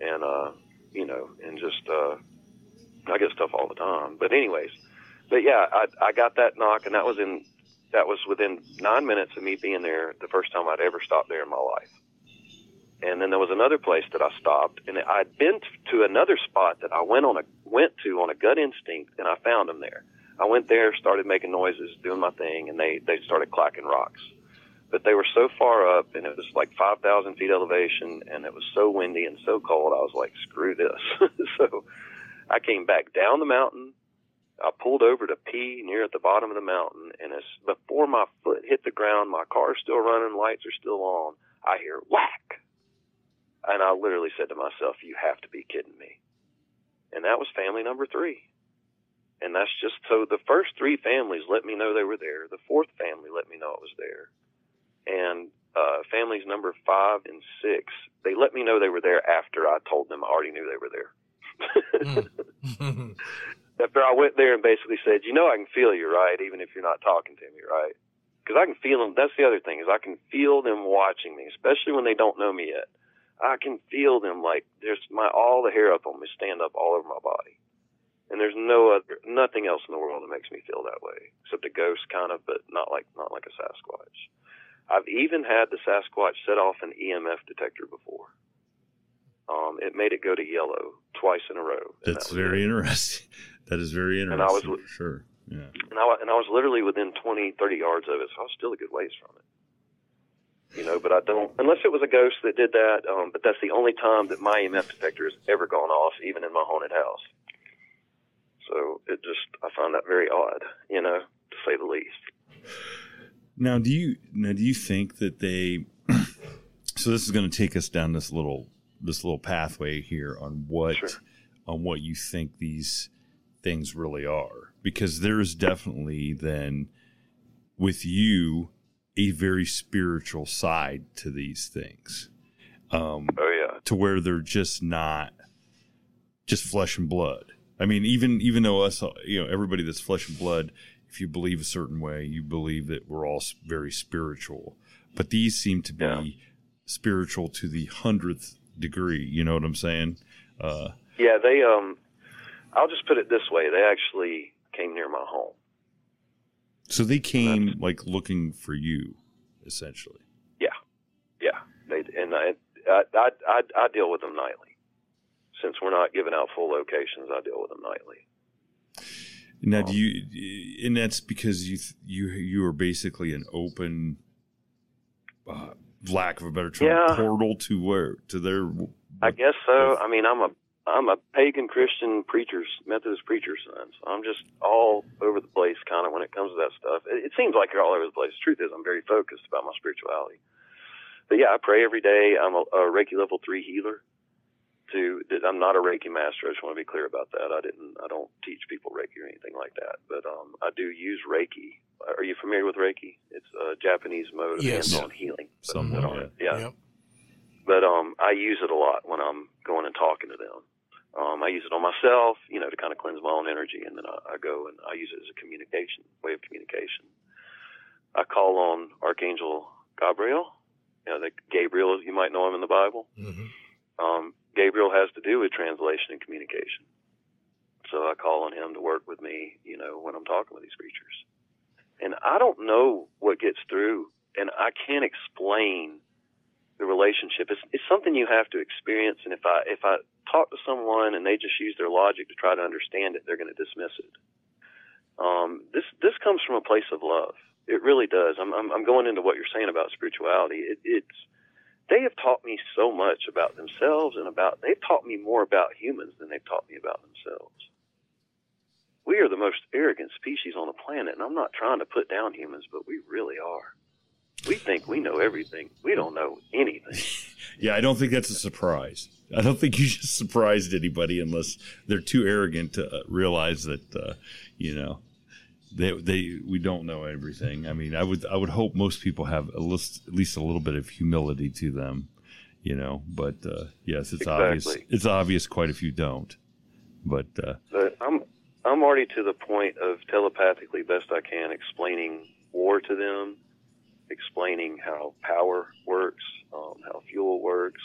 and uh, you know, and just uh, I get stuff all the time. But anyways, but yeah, I I got that knock, and that was in that was within nine minutes of me being there. The first time I'd ever stopped there in my life. And then there was another place that I stopped, and I'd been to another spot that I went on a went to on a gut instinct, and I found them there. I went there, started making noises, doing my thing, and they they started clacking rocks. But they were so far up, and it was like five thousand feet elevation, and it was so windy and so cold. I was like, screw this. so I came back down the mountain. I pulled over to pee near at the bottom of the mountain, and as before my foot hit the ground, my car's still running, lights are still on. I hear whack, and I literally said to myself, "You have to be kidding me." And that was family number three. And that's just so the first three families let me know they were there. The fourth family let me know it was there. And uh, families number five and six, they let me know they were there after I told them I already knew they were there. Mm. after I went there and basically said, you know, I can feel you, right? Even if you're not talking to me, right? Because I can feel them. That's the other thing is I can feel them watching me, especially when they don't know me yet. I can feel them like there's my all the hair up on me stand up all over my body, and there's no other nothing else in the world that makes me feel that way except a ghost kind of, but not like not like a Sasquatch. I've even had the Sasquatch set off an EMF detector before. Um, it made it go to yellow twice in a row. That's that very it. interesting. That is very interesting. And I was for sure. Yeah. and I, and I was literally within 20, 30 yards of it, so I was still a good ways from it. You know, but I don't, unless it was a ghost that did that, um, but that's the only time that my EMF detector has ever gone off, even in my haunted house. So it just, I find that very odd, you know, to say the least. Now, do you now do you think that they? so this is going to take us down this little this little pathway here on what Sure. on what you think these things really are, because there is definitely then with you a very spiritual side to these things, um, Oh, yeah. to where they're just not just flesh and blood. I mean, even even though us, you know, everybody that's flesh and blood, if you believe a certain way, you believe that we're all very spiritual. But these seem to be Yeah. spiritual to the hundredth degree. You know what I'm saying? Uh, Yeah, they, um, I'll just put it this way. They actually came near my home. so they came like looking for you, essentially. Yeah. Yeah. They, and I, I, I, I, I deal with them nightly. Since we're not giving out full locations, I deal with them nightly. Now, do you? And that's because you you you are basically an open, uh, lack of a better term, Yeah. portal to where to their. I guess so. I mean, I'm a I'm a pagan Christian preacher's Methodist preacher's son, so I'm just all over the place, kind of when it comes to that stuff. It, it seems like you're all over the place. The truth is, I'm very focused about my spirituality. But yeah, I pray every day. I'm a, a Reiki level three healer. To I'm not a Reiki master. I just want to be clear about that. I didn't. I don't teach people Reiki or anything like that. But um, I do use Reiki. Are you familiar with Reiki? It's a Japanese mode of Yes. hands-on healing. Somewhat, But, yeah Yep. but um, I use it a lot when I'm going and talking to them. Um, I use it on myself, you know, to kind of cleanse my own energy, and then I, I go and I use it as a communication way of communication. I call on Archangel Gabriel, you know, the Gabriel, you might know him in the Bible. hmm Um, Gabriel has to do with translation and communication, so I call on him to work with me, you know, when I'm talking with these creatures. And I don't know what gets through, and I can't explain the relationship. It's, it's something you have to experience. And if I if I talk to someone and they just use their logic to try to understand it, they're going to dismiss it. Um, this this comes from a place of love. It really does. I'm I'm, I'm going into what you're saying about spirituality. It, it's they have taught me so much about themselves and about they've taught me more about humans than they've taught me about themselves. We are the most arrogant species on the planet, and I'm not trying to put down humans, but we really are. We think we know everything. We don't know anything. yeah, I don't think that's a surprise. I don't think you just surprised anybody unless they're too arrogant to uh, realize that, uh, you know, they, they we don't know everything. I mean, I would I would hope most people have at least at least a little bit of humility to them, you know. But uh, yes, it's exactly. obvious. It's obvious quite a few don't. But, uh, but I'm I'm already to the point of telepathically best I can explaining war to them, explaining how power works, um, how fuel works,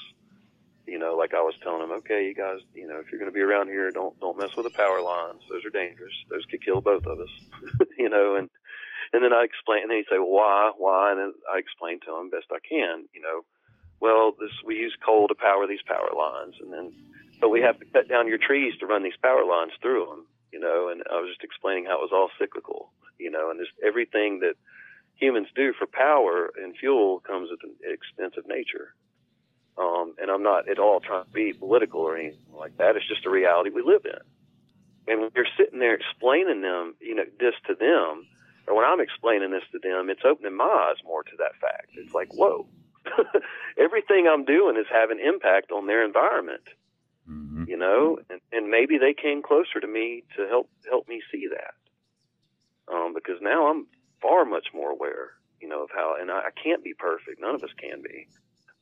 you know, like I was telling him, okay, you guys, you know, if you're going to be around here, don't don't mess with the power lines. Those are dangerous. Those could kill both of us. you know, and and then I explain, and he'd say, why, why? And then I explain to him best I can. You know, well, this we use coal to power these power lines, and then but we have to cut down your trees to run these power lines through them. You know, and I was just explaining how it was all cyclical. You know, and just everything that humans do for power and fuel comes at the expense of nature. Um, and I'm not at all trying to be political or anything like that. It's just a reality we live in. And when you're sitting there explaining them, you know, this to them, or when I'm explaining this to them, it's opening my eyes more to that fact. It's like, whoa, everything I'm doing is having impact on their environment. Mm-hmm. You know, and, and maybe they came closer to me to help help me see that. Um, because now I'm far much more aware, you know, of how, and I, I can't be perfect. None of us can be.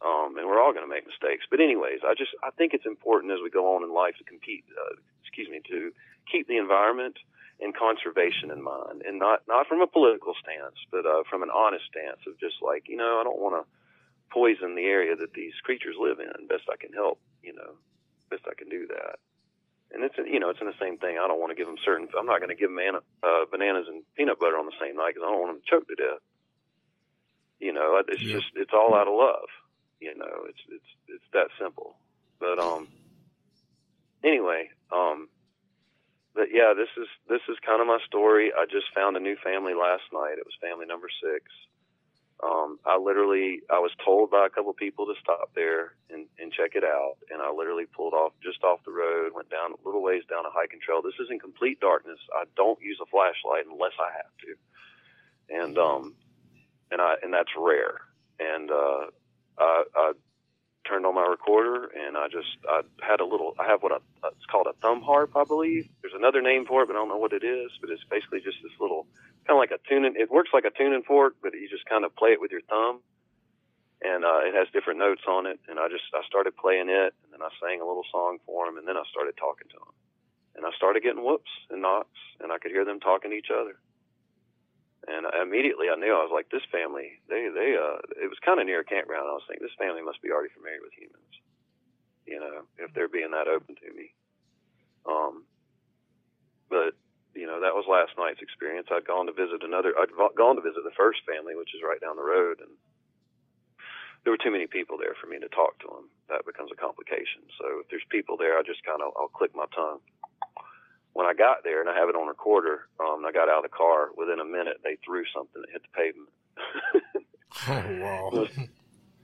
Um, and we're all going to make mistakes. But anyways, I just I think it's important as we go on in life to compete. Uh, excuse me, to keep the environment and conservation in mind, and not not from a political stance, but uh, from an honest stance of just like you know I don't want to poison the area that these creatures live in. Best I can help, you know, best I can do that. And it's you know it's in the same thing. I don't want to give them certain. I'm not going to give them uh, bananas and peanut butter on the same night because I don't want them to choke to death. You know, it's yeah. just it's all out of love. You know, it's it's it's that simple. But um, anyway, um, but yeah, this is this is kind of my story. I just found a new family last night. It was family number six. Um, I literally I was told by a couple people to stop there and, and check it out, and I literally pulled off just off the road, went down a little ways down a hiking trail. This is in complete darkness. I don't use a flashlight unless I have to, and um, and I and that's rare. And uh, I, I turned on my recorder and I just I had a little I have what I, it's called a thumb harp I believe there's another name for it but I don't know what it is but it's basically just this little kind of like a tuning it works like a tuning fork but you just kind of play it with your thumb and uh, it has different notes on it and I just I started playing it and then I sang a little song for him and then I started talking to him and I started getting whoops and knocks and I could hear them talking to each other and immediately I knew I was like, this family, they, they, uh, it was kind of near a campground. I was thinking, this family must be already familiar with humans, you know, if they're being that open to me. Um, but, you know, that was last night's experience. I'd gone to visit another, I'd gone to visit the first family, which is right down the road. And there were too many people there for me to talk to them. That becomes a complication. So if there's people there, I just kind of, I'll click my tongue when I got there and I have it on recorder, um, I got out of the car. Within a minute, they threw something that hit the pavement. oh wow!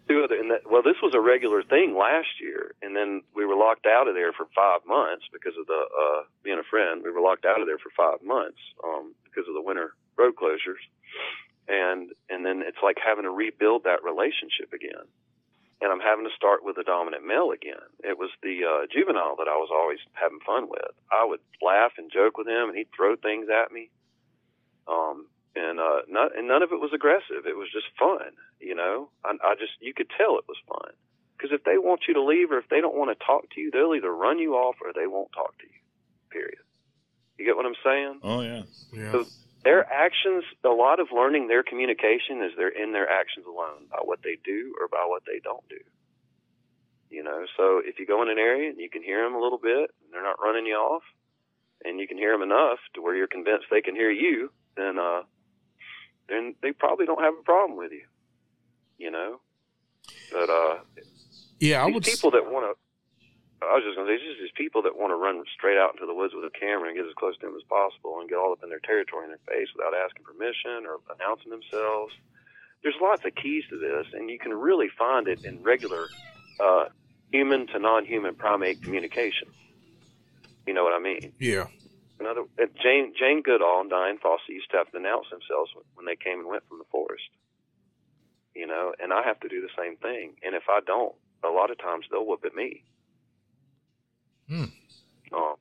two other, and that, well, this was a regular thing last year, and then we were locked out of there for five months because of the uh, being a friend. We were locked out of there for five months um, because of the winter road closures, and and then it's like having to rebuild that relationship again and I'm having to start with the dominant male again. It was the uh, juvenile that I was always having fun with. I would laugh and joke with him, and he'd throw things at me. Um, and uh, not, and none of it was aggressive. It was just fun, you know. I, I just you could tell it was fun because if they want you to leave or if they don't want to talk to you, they'll either run you off or they won't talk to you. Period. You get what I'm saying? Oh yeah. Yeah. So their actions, a lot of learning their communication is they're in their actions alone by what they do or by what they don't do. You know, so if you go in an area and you can hear them a little bit and they're not running you off and you can hear them enough to where you're convinced they can hear you, then, uh, then they probably don't have a problem with you, you know? But uh, yeah, I would. people that want to. I was just going to say, just these people that want to run straight out into the woods with a camera and get as close to them as possible and get all up in their territory in their face without asking permission or announcing themselves. There's lots of keys to this, and you can really find it in regular uh, human to non-human primate communication. You know what I mean? yeah, Another Jane Jane Goodall and Dian Fossey used to have to announce themselves when, when they came and went from the forest. You know, and I have to do the same thing. And if I don't, a lot of times they'll whoop at me. Hmm. Um,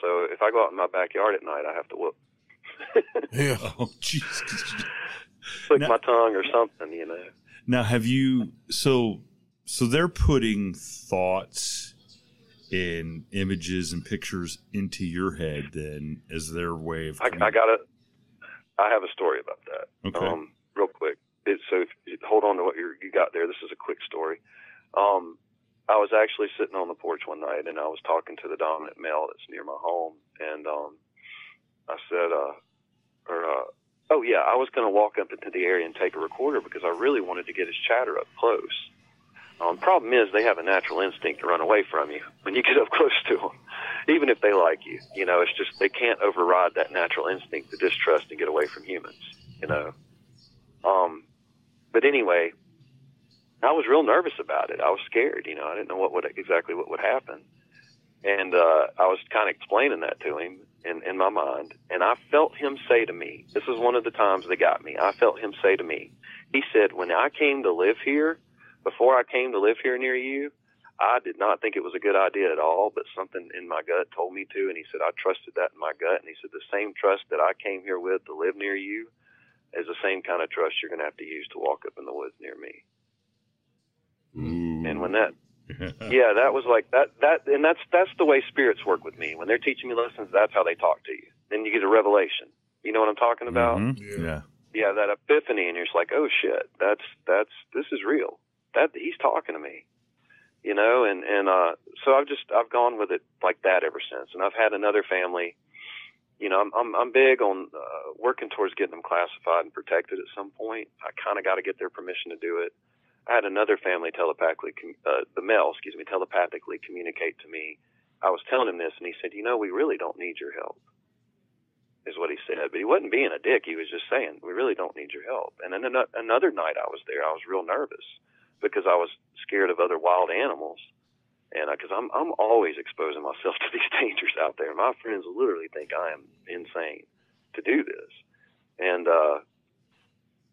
so if I go out in my backyard at night, I have to whoop, yeah. Oh, Jesus. click Now- my tongue or something. You know. Now, have you so so they're putting thoughts and images and pictures into your head then as their way of I, I got to I have a story about that. Okay. Um, real quick. It, so if, hold on to what you you got there. This is a quick story. Um, I was actually sitting on the porch one night and I was talking to the dominant male that's near my home, and um, I said, uh, or uh, oh yeah, I was going to walk up into the area and take a recorder because I really wanted to get his chatter up close. Um, problem is, they have a natural instinct to run away from you when you get up close to them, even if they like you. You know, it's just they can't override that natural instinct to distrust and get away from humans. You know. Um, but anyway, I was real nervous about it. I was scared. You know, I didn't know what would exactly what would happen, and uh, I was kind of explaining that to him in in my mind, and I felt him say to me, "This is one of the times that got me." I felt him say to me, he said, "When I came to live here." Before I came to live here near you, I did not think it was a good idea at all, but something in my gut told me to. And he said, I trusted that in my gut. And he said, the same trust that I came here with to live near you is the same kind of trust you're going to have to use to walk up in the woods near me. Ooh. And when that, yeah, that was like that, that, and that's, that's the way spirits work with me. When they're teaching me lessons, that's how they talk to you. Then you get a revelation. You know what I'm talking about? Mhm. Yeah. yeah. yeah, that epiphany, and you're just like, oh shit, that's that's this is real. That he's talking to me, you know, and and uh, so I've just I've gone with it like that ever since. And I've had another family, you know, I'm I'm, I'm big on uh, working towards getting them classified and protected at some point. I kind of got to get their permission to do it. I had another family telepathically, uh, the male, excuse me, telepathically communicate to me. I was telling him this, and he said, you know, we really don't need your help is what he said. But he wasn't being a dick. He was just saying, we really don't need your help. And then another night I was there, I was real nervous because I was scared of other wild animals. And because I'm, I'm always exposing myself to these dangers out there. My friends literally think I am insane to do this. And, uh,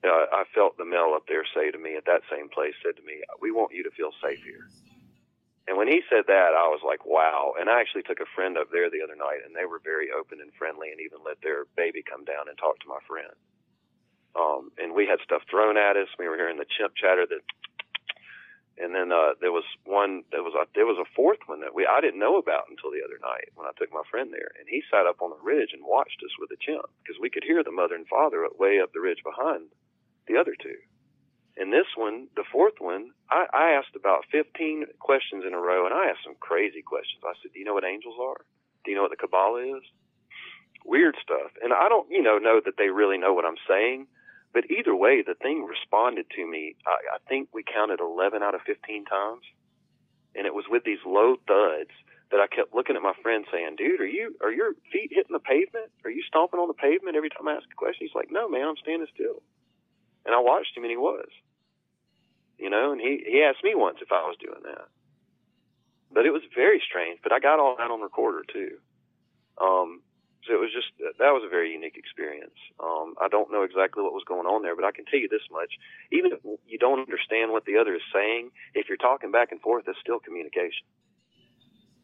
uh, I felt the male up there say to me at that same place, said to me, we want you to feel safe here. And when he said that, I was like, wow. And I actually took a friend up there the other night, and they were very open and friendly and even let their baby come down and talk to my friend. Um, and we had stuff thrown at us. We were hearing the chimp chatter that, and then, uh, there was one, there was a, there was a fourth one that we, I didn't know about until the other night when I took my friend there. And he sat up on the ridge and watched us with a chimp because we could hear the mother and father way up the ridge behind the other two. And this one, the fourth one, I, I asked about 15 questions in a row, and I asked some crazy questions. I said, "Do you know what angels are? Do you know what the Kabbalah is?" Weird stuff. And I don't, you know, know that they really know what I'm saying. But either way, the thing responded to me. I, I think we counted 11 out of 15 times, and it was with these low thuds that I kept looking at my friend saying, "Dude, are you are your feet hitting the pavement? Are you stomping on the pavement every time I ask a question?" He's like, "No, man, I'm standing still." And I watched him, and he was. You know, and he he asked me once if I was doing that, but it was very strange. But I got all that on recorder too. Um, so it was just that was a very unique experience. Um, I don't know exactly what was going on there, but I can tell you this much: even if you don't understand what the other is saying, if you're talking back and forth, it's still communication.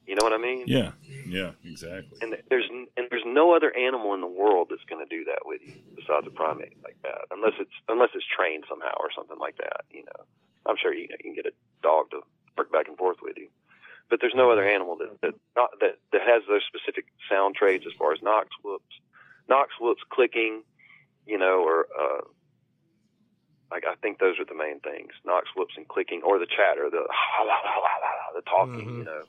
You know what I mean? Yeah. Yeah. Exactly. And there's and there's no other animal in the world that's going to do that with you besides a primate like that, unless it's unless it's trained somehow or something like that. You know, I'm sure you, you can get a dog to work back and forth with you, but there's no other animal that that not that that has those specific sound traits as far as knocks whoops, knocks whoops, clicking, you know, or uh, like I think those are the main things: knocks whoops and clicking, or the chatter, the the talking, Mhm. you know.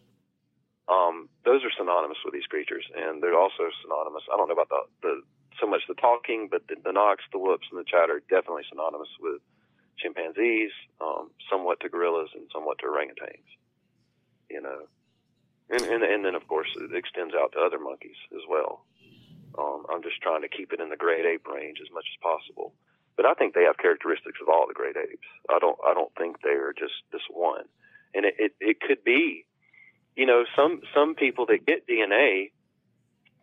Um, those are synonymous with these creatures, and they're also synonymous. I don't know about the, the so much the talking, but the, the knocks, the whoops, and the chatter are definitely synonymous with chimpanzees, um, somewhat to gorillas and somewhat to orangutans. You know, and, and and then of course it extends out to other monkeys as well. Um, I'm just trying to keep it in the great ape range as much as possible. But I think they have characteristics of all the great apes. I don't I don't think they are just this one. And it, it, it could be, you know, some some people that get DNA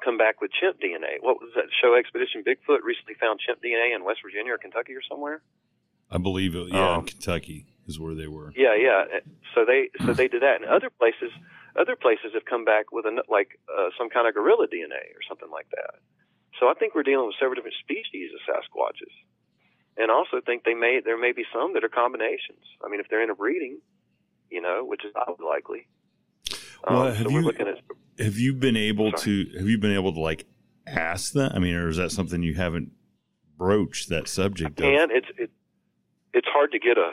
come back with chimp DNA. What was that show Expedition Bigfoot recently found chimp DNA in West Virginia or Kentucky or somewhere? I believe it. Yeah, Um, Kentucky is where they were. Yeah, yeah. So they so they did that, and other places other places have come back with a, like uh, some kind of gorilla DNA or something like that. So I think we're dealing with several different species of Sasquatches, and also think they may there may be some that are combinations. I mean, if they're interbreeding, you know, which is highly likely. Um, Well, have so you- at Have you been able Sorry. to? Have you been able to like ask them? I mean, or is that something you haven't broached that subject and it's it, it's hard to get a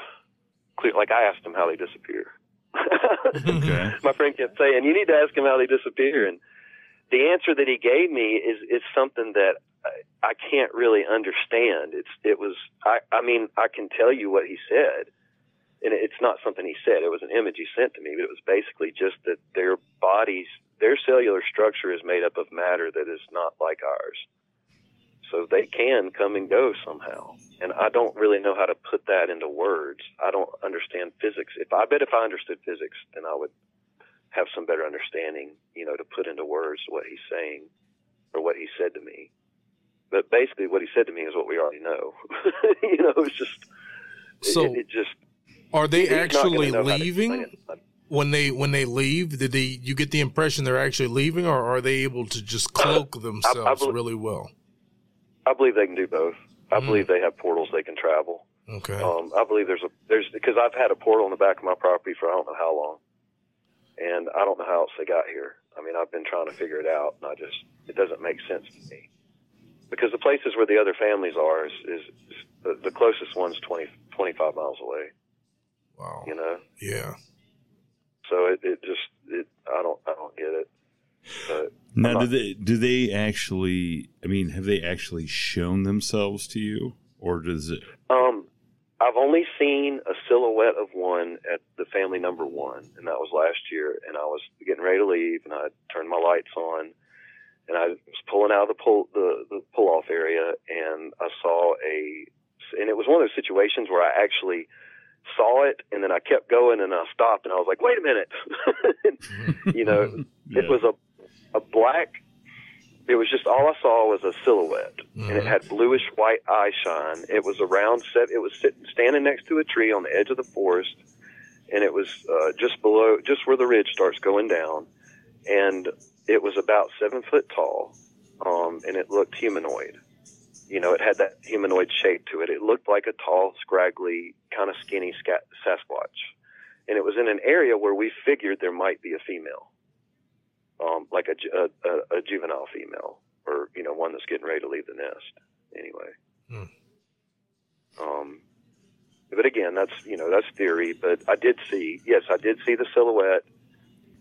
clear. Like I asked them how they disappear. Okay. My friend kept saying, "You need to ask him how they disappear." And the answer that he gave me is is something that I, I can't really understand. It's it was I I mean I can tell you what he said, and it's not something he said. It was an image he sent to me, but it was basically just that their bodies, their cellular structure is made up of matter that is not like ours. So they can come and go somehow. And I don't really know how to put that into words. I don't understand physics. If I bet if I understood physics, then I would have some better understanding, you know, to put into words what he's saying or what he said to me. But basically, what he said to me is what we already know. you know, it's just So it, it just are they he's not gonna actually know how to leaving when they when they leave? Did they you get the impression they're actually leaving, or are they able to just cloak themselves believe- really well? I believe they can do both. I Mm. believe they have portals they can travel. Okay. Um, I believe there's a there's because I've had a portal in the back of my property for I don't know how long, and I don't know how else they got here. I mean, I've been trying to figure it out, and I just it doesn't make sense to me because the places where the other families are is, is, is the, the closest one's 20, 25 miles away. wow. You know, Yeah. so it, it just it I don't I don't get it. But Now, do they do they actually? I mean, have they actually shown themselves to you, or does it? Um, I've only seen a silhouette of one at the family number one, and that was last year. And I was getting ready to leave, and I turned my lights on, and I was pulling out of the pull the, the pull off area, and I saw a, and it was one of those situations where I actually saw it, and then I kept going, and I stopped, and I was like, wait a minute, you know, Yeah. it was a a black. It was just all I saw was a silhouette, and it Mhm. had bluish white eye shine. It was around set. It was sitting standing next to a tree on the edge of the forest, and it was uh, just below, just where the ridge starts going down, and it was about seven foot tall, um, and it looked humanoid. You know, it had that humanoid shape to it. It looked like a tall, scraggly, kind of skinny sca- Sasquatch, and it was in an area where we figured there might be a female um, like a, a, a, a juvenile female, or you know, one that's getting ready to leave the nest. Anyway, Hmm. um, but again, that's you know that's theory. But I did see, yes, I did see the silhouette.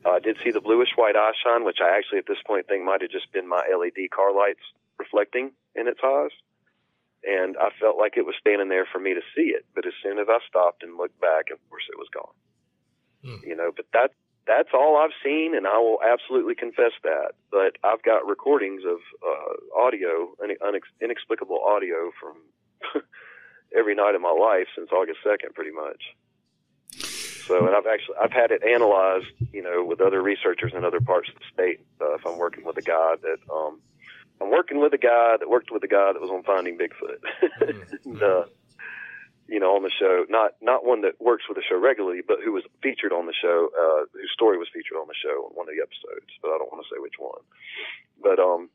Uh, I did see the bluish white eye shine, which I actually at this point think might have just been my LED car lights reflecting in its eyes. And I felt like it was standing there for me to see it. But as soon as I stopped and looked back, of course, it was gone. Hmm. You know, but that that's all I've seen, and I will absolutely confess that. But I've got recordings of uh, audio, inexplicable audio from every night of my life since August second, pretty much. So, and I've actually I've had it analyzed, you know, with other researchers in other parts of the state. Uh, if I'm working with a guy that um, I'm working with a guy that worked with a guy that was on Finding Bigfoot, and, uh, you know, on the show. Not not one that works with the show regularly, but who was featured on the show, uh, whose story was featured on the show in one of the episodes. But I don't want to say which one. But um,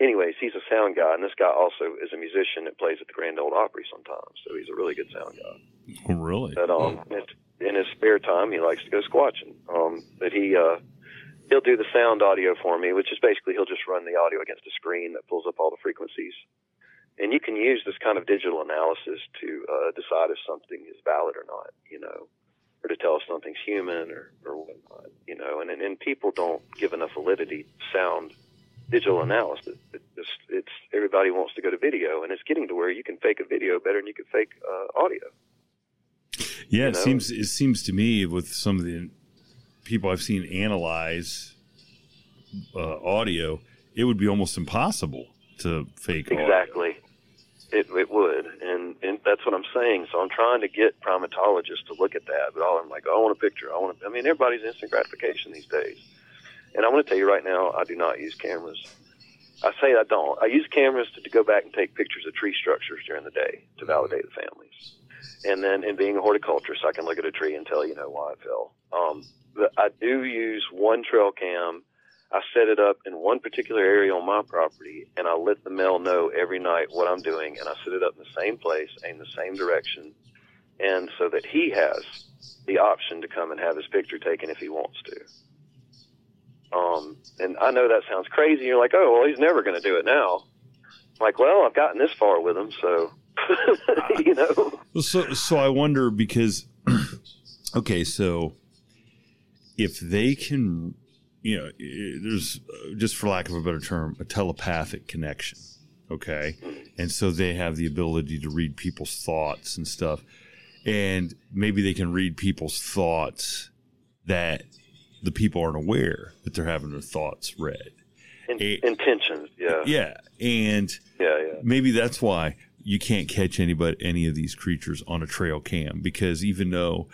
anyways, he's a sound guy, and this guy also is a musician that plays at the Grand Ole Opry sometimes. So he's a really good sound guy. Oh, really? But um, in- in his spare time, he likes to go squatching. Um, but he uh, he'll do the sound audio for me, which is basically he'll just run the audio against a screen that pulls up all the frequencies. And you can use this kind of digital analysis to uh, decide if something is valid or not, you know, or to tell if something's human or, or whatnot, you know. And, and and people don't give enough validity to sound digital analysis. It, it's, it's everybody wants to go to video, and it's getting to where you can fake a video better than you can fake uh, audio. Yeah, You it know? seems it seems to me with some of the people I've seen analyze uh, audio, it would be almost impossible to fake audio. It, it would, and and that's what I'm saying. So I'm trying to get primatologists to look at that, but all I'm like, oh, I want a picture. I want. To, I mean, everybody's instant gratification these days, and I'm going to tell you right now, I do not use cameras. I say I don't. I use cameras to, to go back and take pictures of tree structures during the day to validate the families, and then in being a horticulturist, I can look at a tree and tell you know why it fell. Um, but I do use one trail cam I set it up in one particular area on my property, and I let the male know every night what I'm doing, and I set it up in the same place, aim the same direction, and so that he has the option to come and have his picture taken if he wants to. Um, and I know that sounds crazy. You're like, oh, well, he's never going to do it now. I'm like, well, I've gotten this far with him, so you know. So, so I wonder because, okay, so if they can, you know, there's uh, just for lack of a better term, a telepathic connection, okay, and so they have the ability to read people's thoughts and stuff, and maybe they can read people's thoughts that the people aren't aware that they're having their thoughts read. In, Eh, intentions, yeah, Yeah, and yeah, yeah. maybe that's why you can't catch anybody any of these creatures on a trail cam because even though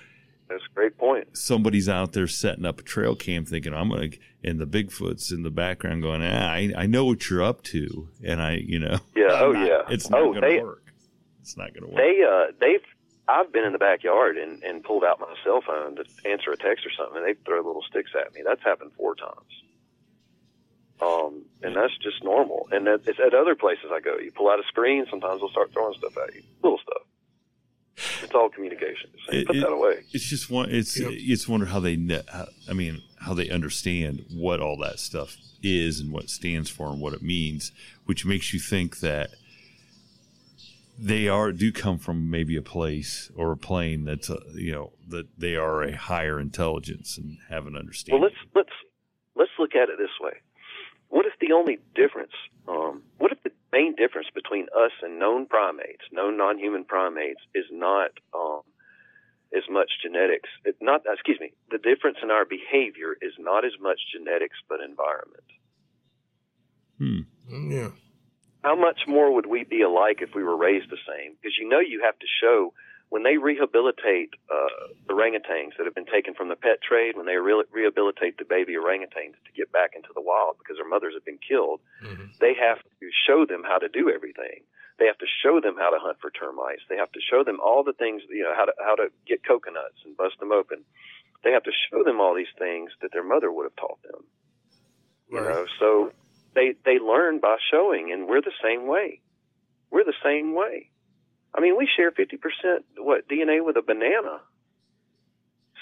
That's a great point. somebody's out there setting up a trail cam thinking I'm gonna and the Bigfoot's in the background going ah, I, I know what you're up to and I you know Yeah, oh not- yeah. it's not oh, gonna they, work it's not gonna work They uh they've I've been in the backyard and, and pulled out my cell phone to answer a text or something and they throw little sticks at me. That's happened four times. Um and that's just normal. And that, it's at other places I go. You pull out a screen, sometimes they'll start throwing stuff at you. Little stuff. It's all communication. So It- put it- that away. it's just one it's Yep. it's wonder how they ne- how, I mean how they understand what all that stuff is and what it stands for and what it means which makes you think that they are do come from maybe a place or a plane that's a, you know that they are a higher intelligence and have an understanding Well, let's let's let's look at it this way. What if the only difference? Um, what if the main difference between us and known primates, known non-human primates, is not um, as much genetics? It not excuse me. The difference in our behavior is not as much genetics, but environment. Hmm. Mm, Yeah. How much more would we be alike if we were raised the same? Because you know you have to show when they rehabilitate uh, orangutans that have been taken from the pet trade, when they re- rehabilitate the baby orangutans to get back into the wild because their mothers have been killed, Mhm. they have to show them how to do everything. They have to show them how to hunt for termites. They have to show them all the things, you know, how to how to get coconuts and bust them open. They have to show them all these things that their mother would have taught them. You Right. know, so they they learn by showing, and we're the same way. We're the same way. I mean, we share fifty percent what DNA with a banana.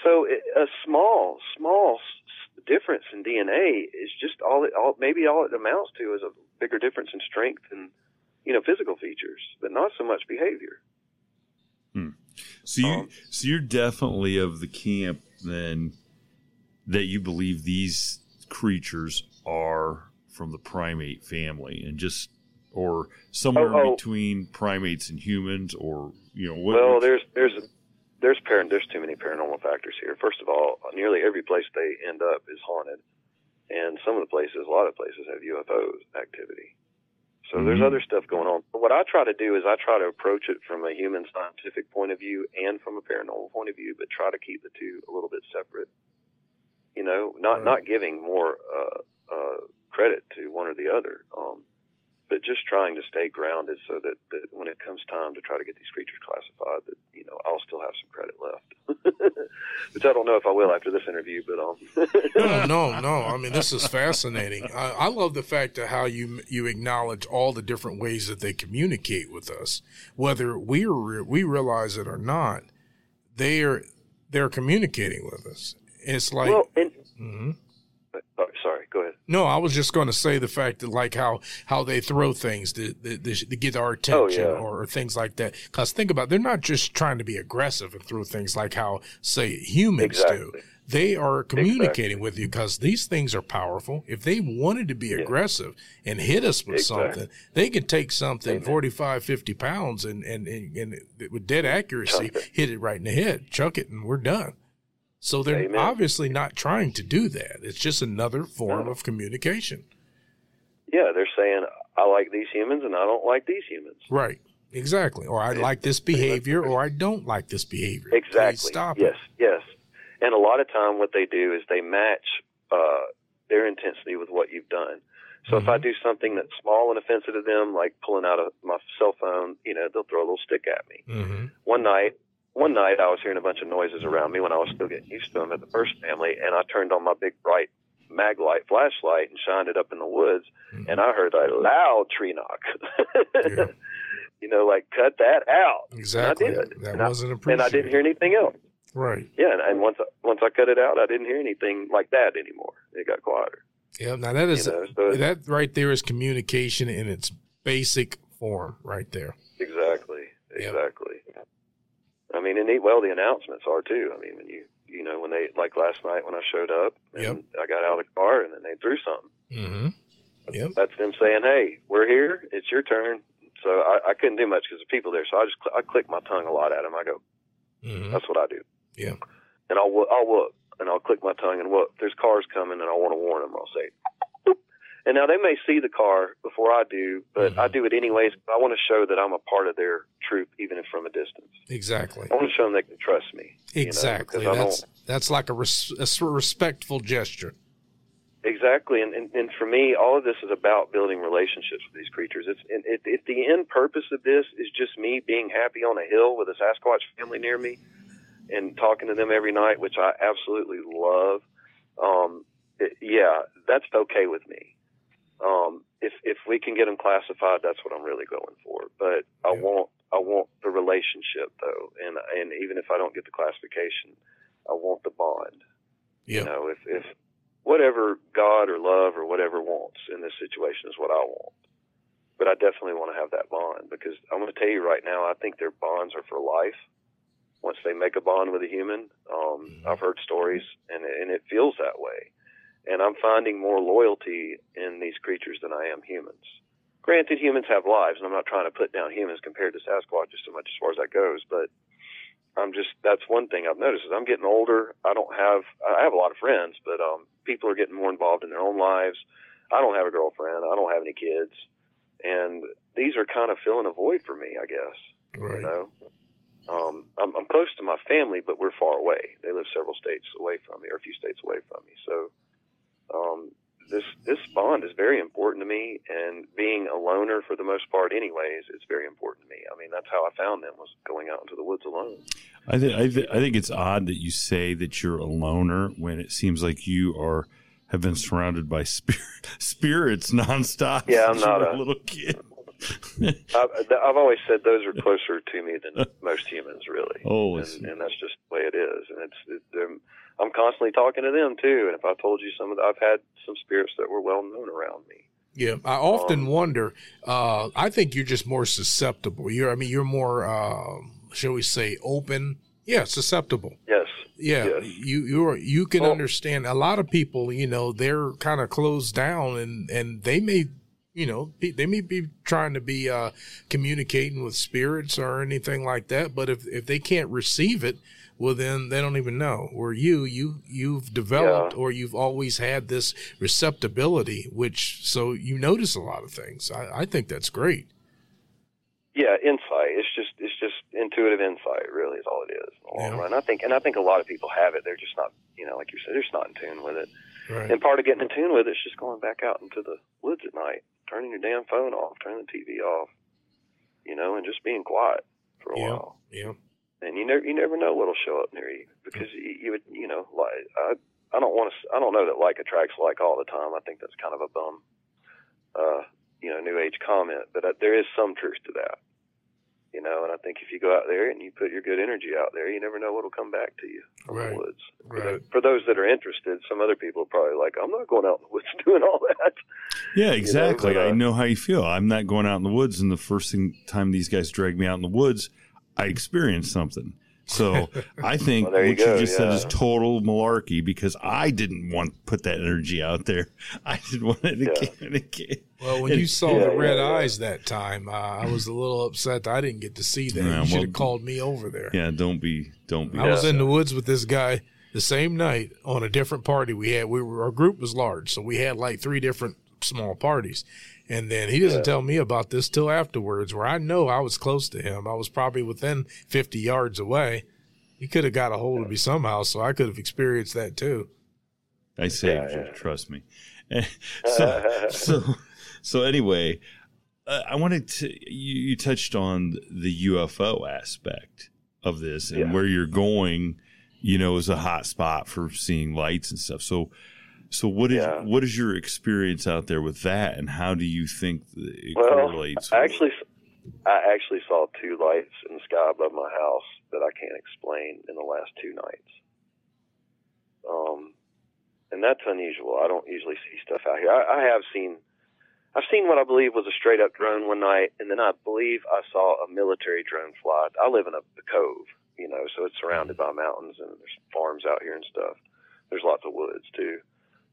So a small, small s- difference in DNA is just all it all maybe all it amounts to is a bigger difference in strength and you know physical features, but not so much behavior. so you um, so you're definitely of the camp then that you believe these creatures are from the primate family and just or somewhere Oh, oh. between primates and humans or you know what well, there's there's there's parent there's too many paranormal factors here. First of all, nearly every place they end up is haunted, and some of the places, a lot of places, have UFO activity. So there's Mhm. other stuff going on. But what I try to do is I try to approach it from a human scientific point of view and from a paranormal point of view, but try to keep the two a little bit separate. You know, not Right. not giving more uh, uh, credit to one or the other. Um, but just trying to stay grounded so that, that when it comes time to try to get these creatures classified, that you know I'll still have some credit left. Which I don't know if I will after this interview, but um. No, no, no. I mean, this is fascinating. I, I love the fact of how you you acknowledge all the different ways that they communicate with us, whether we re- we realize it or not. They are they're communicating with us. It's like well, and Mhm. Oh, sorry. Go ahead. No, I was just going to say the fact that like how how they throw things to, to, to get our attention Oh, yeah. or, or things like that. Because think about, it, they're not just trying to be aggressive and throw things like how say humans do. They are communicating with you because these things are powerful. If they wanted to be aggressive and hit us with Exactly. something, they could take something Amen. 45, 50 pounds and, and, and, and with dead accuracy it. hit it right in the head, chuck it, and we're done. So they're Amen. obviously not trying to do that. It's just another form No. of communication. Yeah, they're saying I like these humans and I don't like these humans. Right. Exactly. Or I like this behavior or I don't like this behavior. Please Exactly. stop yes, it. yes. And a lot of time, what they do is they match uh, their intensity with what you've done. So if Mm-hmm. I do something that's small and offensive to them, like pulling out a, my cell phone, you know, they'll throw a little stick at me. hmm One night, one night I was hearing a bunch of noises around me when I was still getting used to them at the first family, and I turned on my big bright mag light flashlight and shined it up in the woods, Mhm. and I heard a loud tree knock. Yeah. You know, like cut that out. Exactly. And I did. That and wasn't and appreciated. I didn't hear anything else. Right. Yeah, and, and once I, once I cut it out, I didn't hear anything like that anymore. It got quieter. Yeah. Now that is You know, so that right there is communication in its basic form right there. exactly, Yep. I mean, and well, the announcements are too. I mean, when you you know when they like last night when I showed up and Yep. I got out of the car and then they threw something. Mm-hmm. Yep. That's them saying, "Hey, we're here. It's your turn." So I, I couldn't do much because the people there. So I just cl- I click my tongue a lot at them. I go, Mm-hmm. "That's what I do." Yeah. And I'll I'll whoop and I'll click my tongue and whoop. There's cars coming and I want to warn them. I'll say. And now they may see the car before I do, but Mm-hmm. I do it anyways. I want to show that I'm a part of their troop, even if from a distance. Exactly. I want to show them they can trust me. you know, Exactly. that's that's like a, res- a respectful gesture. Exactly, and, and and for me, all of this is about building relationships with these creatures. It's and it, it, the end purpose of this is just me being happy on a hill with a Sasquatch family near me, and talking to them every night, which I absolutely love. Um, it, yeah, that's okay with me. Um, if if we can get them classified, that's what I'm really going for. But I Yeah. want I want the relationship though, and and even if I don't get the classification, I want the bond. Yeah. You know, if if whatever God or love or whatever wants in this situation is what I want. But I definitely want to have that bond because I'm going to tell you right now, I think their bonds are for life. Once they make a bond with a human, um, I've heard stories and and it feels that way. And I'm finding more loyalty in these creatures than I am humans. Granted, humans have lives, and I'm not trying to put down humans compared to Sasquatches so much as far as that goes, but I'm just that's one thing I've noticed is I'm getting older. I don't have I have a lot of friends, but um, people are getting more involved in their own lives. I don't have a girlfriend. I don't have any kids, and these are kind of filling a void for me. I guess you know. Um, I'm, I'm close to my family, but we're far away. They live several states away from me, or a few states away from me. So, bond is very important to me, and being a loner for the most part, anyways, it's very important to me. I mean, that's how I found them was going out into the woods alone. I, th- I, th- I think it's odd that you say that you're a loner when it seems like you are have been surrounded by spirit, spirits nonstop. Yeah, I'm not were a- little kid. I've, I've always said those are closer to me than most humans, really. Oh, and, and that's just the way it is. And it's it, they're- I'm constantly talking to them too. And if I told you some of the, I've had some spirits that were well known around me. Yeah, I often Um, wonder. Uh, I think you're just more susceptible. You're, I mean, you're more, um, shall we say, open. Yeah, susceptible. Yes. Yeah, Yes. you you you can understand. A lot of people, you know, they're kind of closed down, and and they may, you know, they may be trying to be uh, communicating with spirits or anything like that. But if if they can't receive it, well, then they don't even know. Where you you you've developed Yeah. or you've always had this receptibility, which so you notice a lot of things. I, I think that's great. Yeah, insight. It's just it's just intuitive insight. Really, is all it is in the long Yeah. run. I think, and I think a lot of people have it. They're just not, you know, like you said, they're just not in tune with it. Right. And part of getting in tune with it is just going back out into the woods at night, turning your damn phone off, turning the TV off, you know, and just being quiet for a Yeah. while. Yeah. And you never you never know what'll show up near you because you, you would you know like I I don't want to I don't know that like attracts like all the time. I think that's kind of a bum, uh, you know, new age comment, but uh, there is some truth to that. You know, and I think if you go out there and you put your good energy out there, you never know what'll come back to you from Right. the woods. For, Right. for those that are interested, some other people are probably like, I'm not going out in the woods doing all that. Yeah, exactly. but, uh, I know how you feel. I'm not going out in the woods, and the first thing time these guys drag me out in the woods, I experienced something. So I think Well, there you what you go, just said is total malarkey because I didn't want to put that energy out there. I didn't want it to Yeah. get, to get- Well, when And- you saw Yeah, the red yeah, yeah. eyes that time, uh, I was a little upset that I didn't get to see that. Yeah, you should well- have called me over there. Yeah, don't be, don't be. I was in the woods with this guy the same night on a different party we had. We were our group was large, so we had like three different small parties. And then he doesn't tell me about this till afterwards, where I know I was close to him. I was probably within 50 yards away. He could have got a hold of me somehow, so I could have experienced that too. I saved Yeah, you. yeah. Trust me. so, so, so anyway, uh, I wanted to. You, you touched on the UFO aspect of this and Yeah. where you're going. You know, is a hot spot for seeing lights and stuff. So, so what is Yeah. what is your experience out there with that, and how do you think it Well, correlates? I actually, I actually saw two lights in the sky above my house that I can't explain in the last two nights. Um, and that's unusual. I don't usually see stuff out here. I, I have seen, I've seen what I believe was a straight up drone one night, and then I believe I saw a military drone fly. I live in a, a cove, you know, so it's surrounded by mountains and there's farms out here and stuff. There's lots of woods too.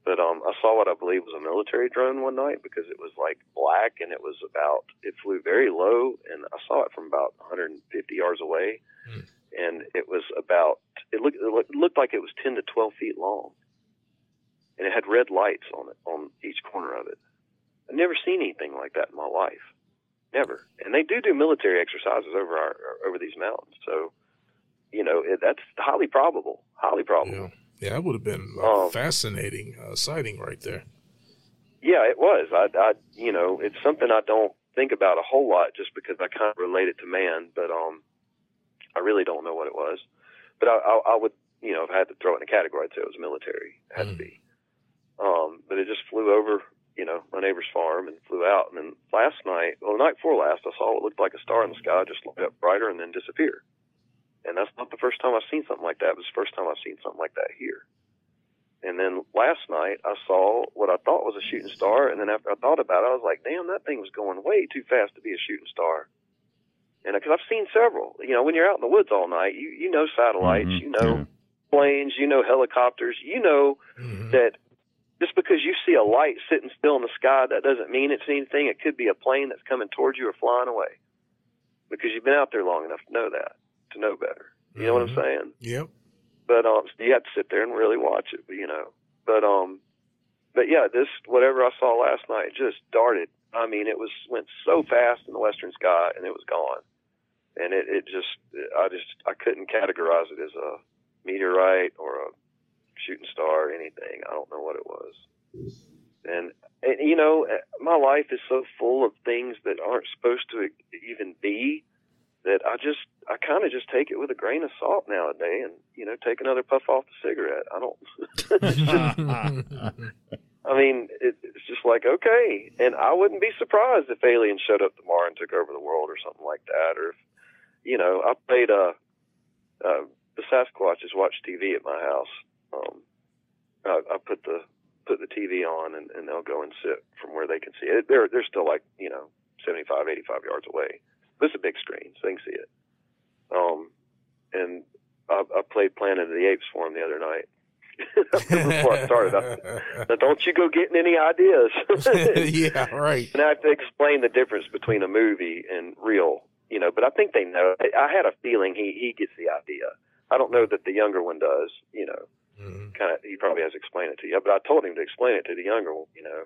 But um, I saw what I believe was a military drone one night because it was like black and it was about it flew very low and I saw it from about 150 yards away, Hmm. and it was about it looked it looked- it looked like it was 10 to 12 feet long, and it had red lights on it on each corner of it. I've never seen anything like that in my life, never. And they do do military exercises over our over these mountains, so you know it, that's highly probable, highly probable. Yeah, yeah, that would have been a Um, fascinating uh, sighting right there. Yeah, it was. I, I, you know, it's something I don't think about a whole lot just because I kind of relate it to man, but um, I really don't know what it was. But I, I, I would, you know, if I had to throw it in a category, I'd say it was military. It had to Mm. be. Um, but it just flew over, you know, my neighbor's farm and flew out. And then last night, well, the night before last, I saw what looked like a star in the sky just light up brighter and then disappear. And that's not the first time I've seen something like that. It was the first time I've seen something like that here. And then last night I saw what I thought was a shooting star, and then after I thought about it, I was like, "Damn, that thing was going way too fast to be a shooting star." And because I've seen several, you know, when you're out in the woods all night, you you know satellites, Mhm, you know yeah. planes, you know helicopters, you know Mhm. that just because you see a light sitting still in the sky, that doesn't mean it's anything. It could be a plane that's coming towards you or flying away, because you've been out there long enough to know that, to know better. You know what I'm Mhm. saying? Yep. but um, you have to sit there and really watch it, you know. But um, but yeah, this whatever I saw last night just darted. I mean, it was went so fast in the western sky, and it was gone. And it, it just, I just, I couldn't categorize it as a meteorite or a shooting star or anything. I don't know what it was. And, and you know, my life is so full of things that aren't supposed to even be that I just I kind of just take it with a grain of salt nowadays, and you know, take another puff off the cigarette. I don't. I mean, it, it's just like okay, and I wouldn't be surprised if aliens showed up tomorrow and took over the world or something like that, or if you know, I played uh, uh the Sasquatches watch TV at my house. Um, I, I put the put the TV on, and, and they'll go and sit from where they can see it. They're they're still like you know 75, 85 yards away. But it's a big screen, so they can see it. Um, and I, I played Planet of the Apes for them the other night. Before I started, I, now don't you go getting any ideas. yeah, right. and I have to explain the difference between a movie and real, you know. But I think they know. I had a feeling he he gets the idea. I don't know that the younger one does, you know. Mhm. Kind of, he probably has to explain it to you. But I told him to explain it to the younger one, you know.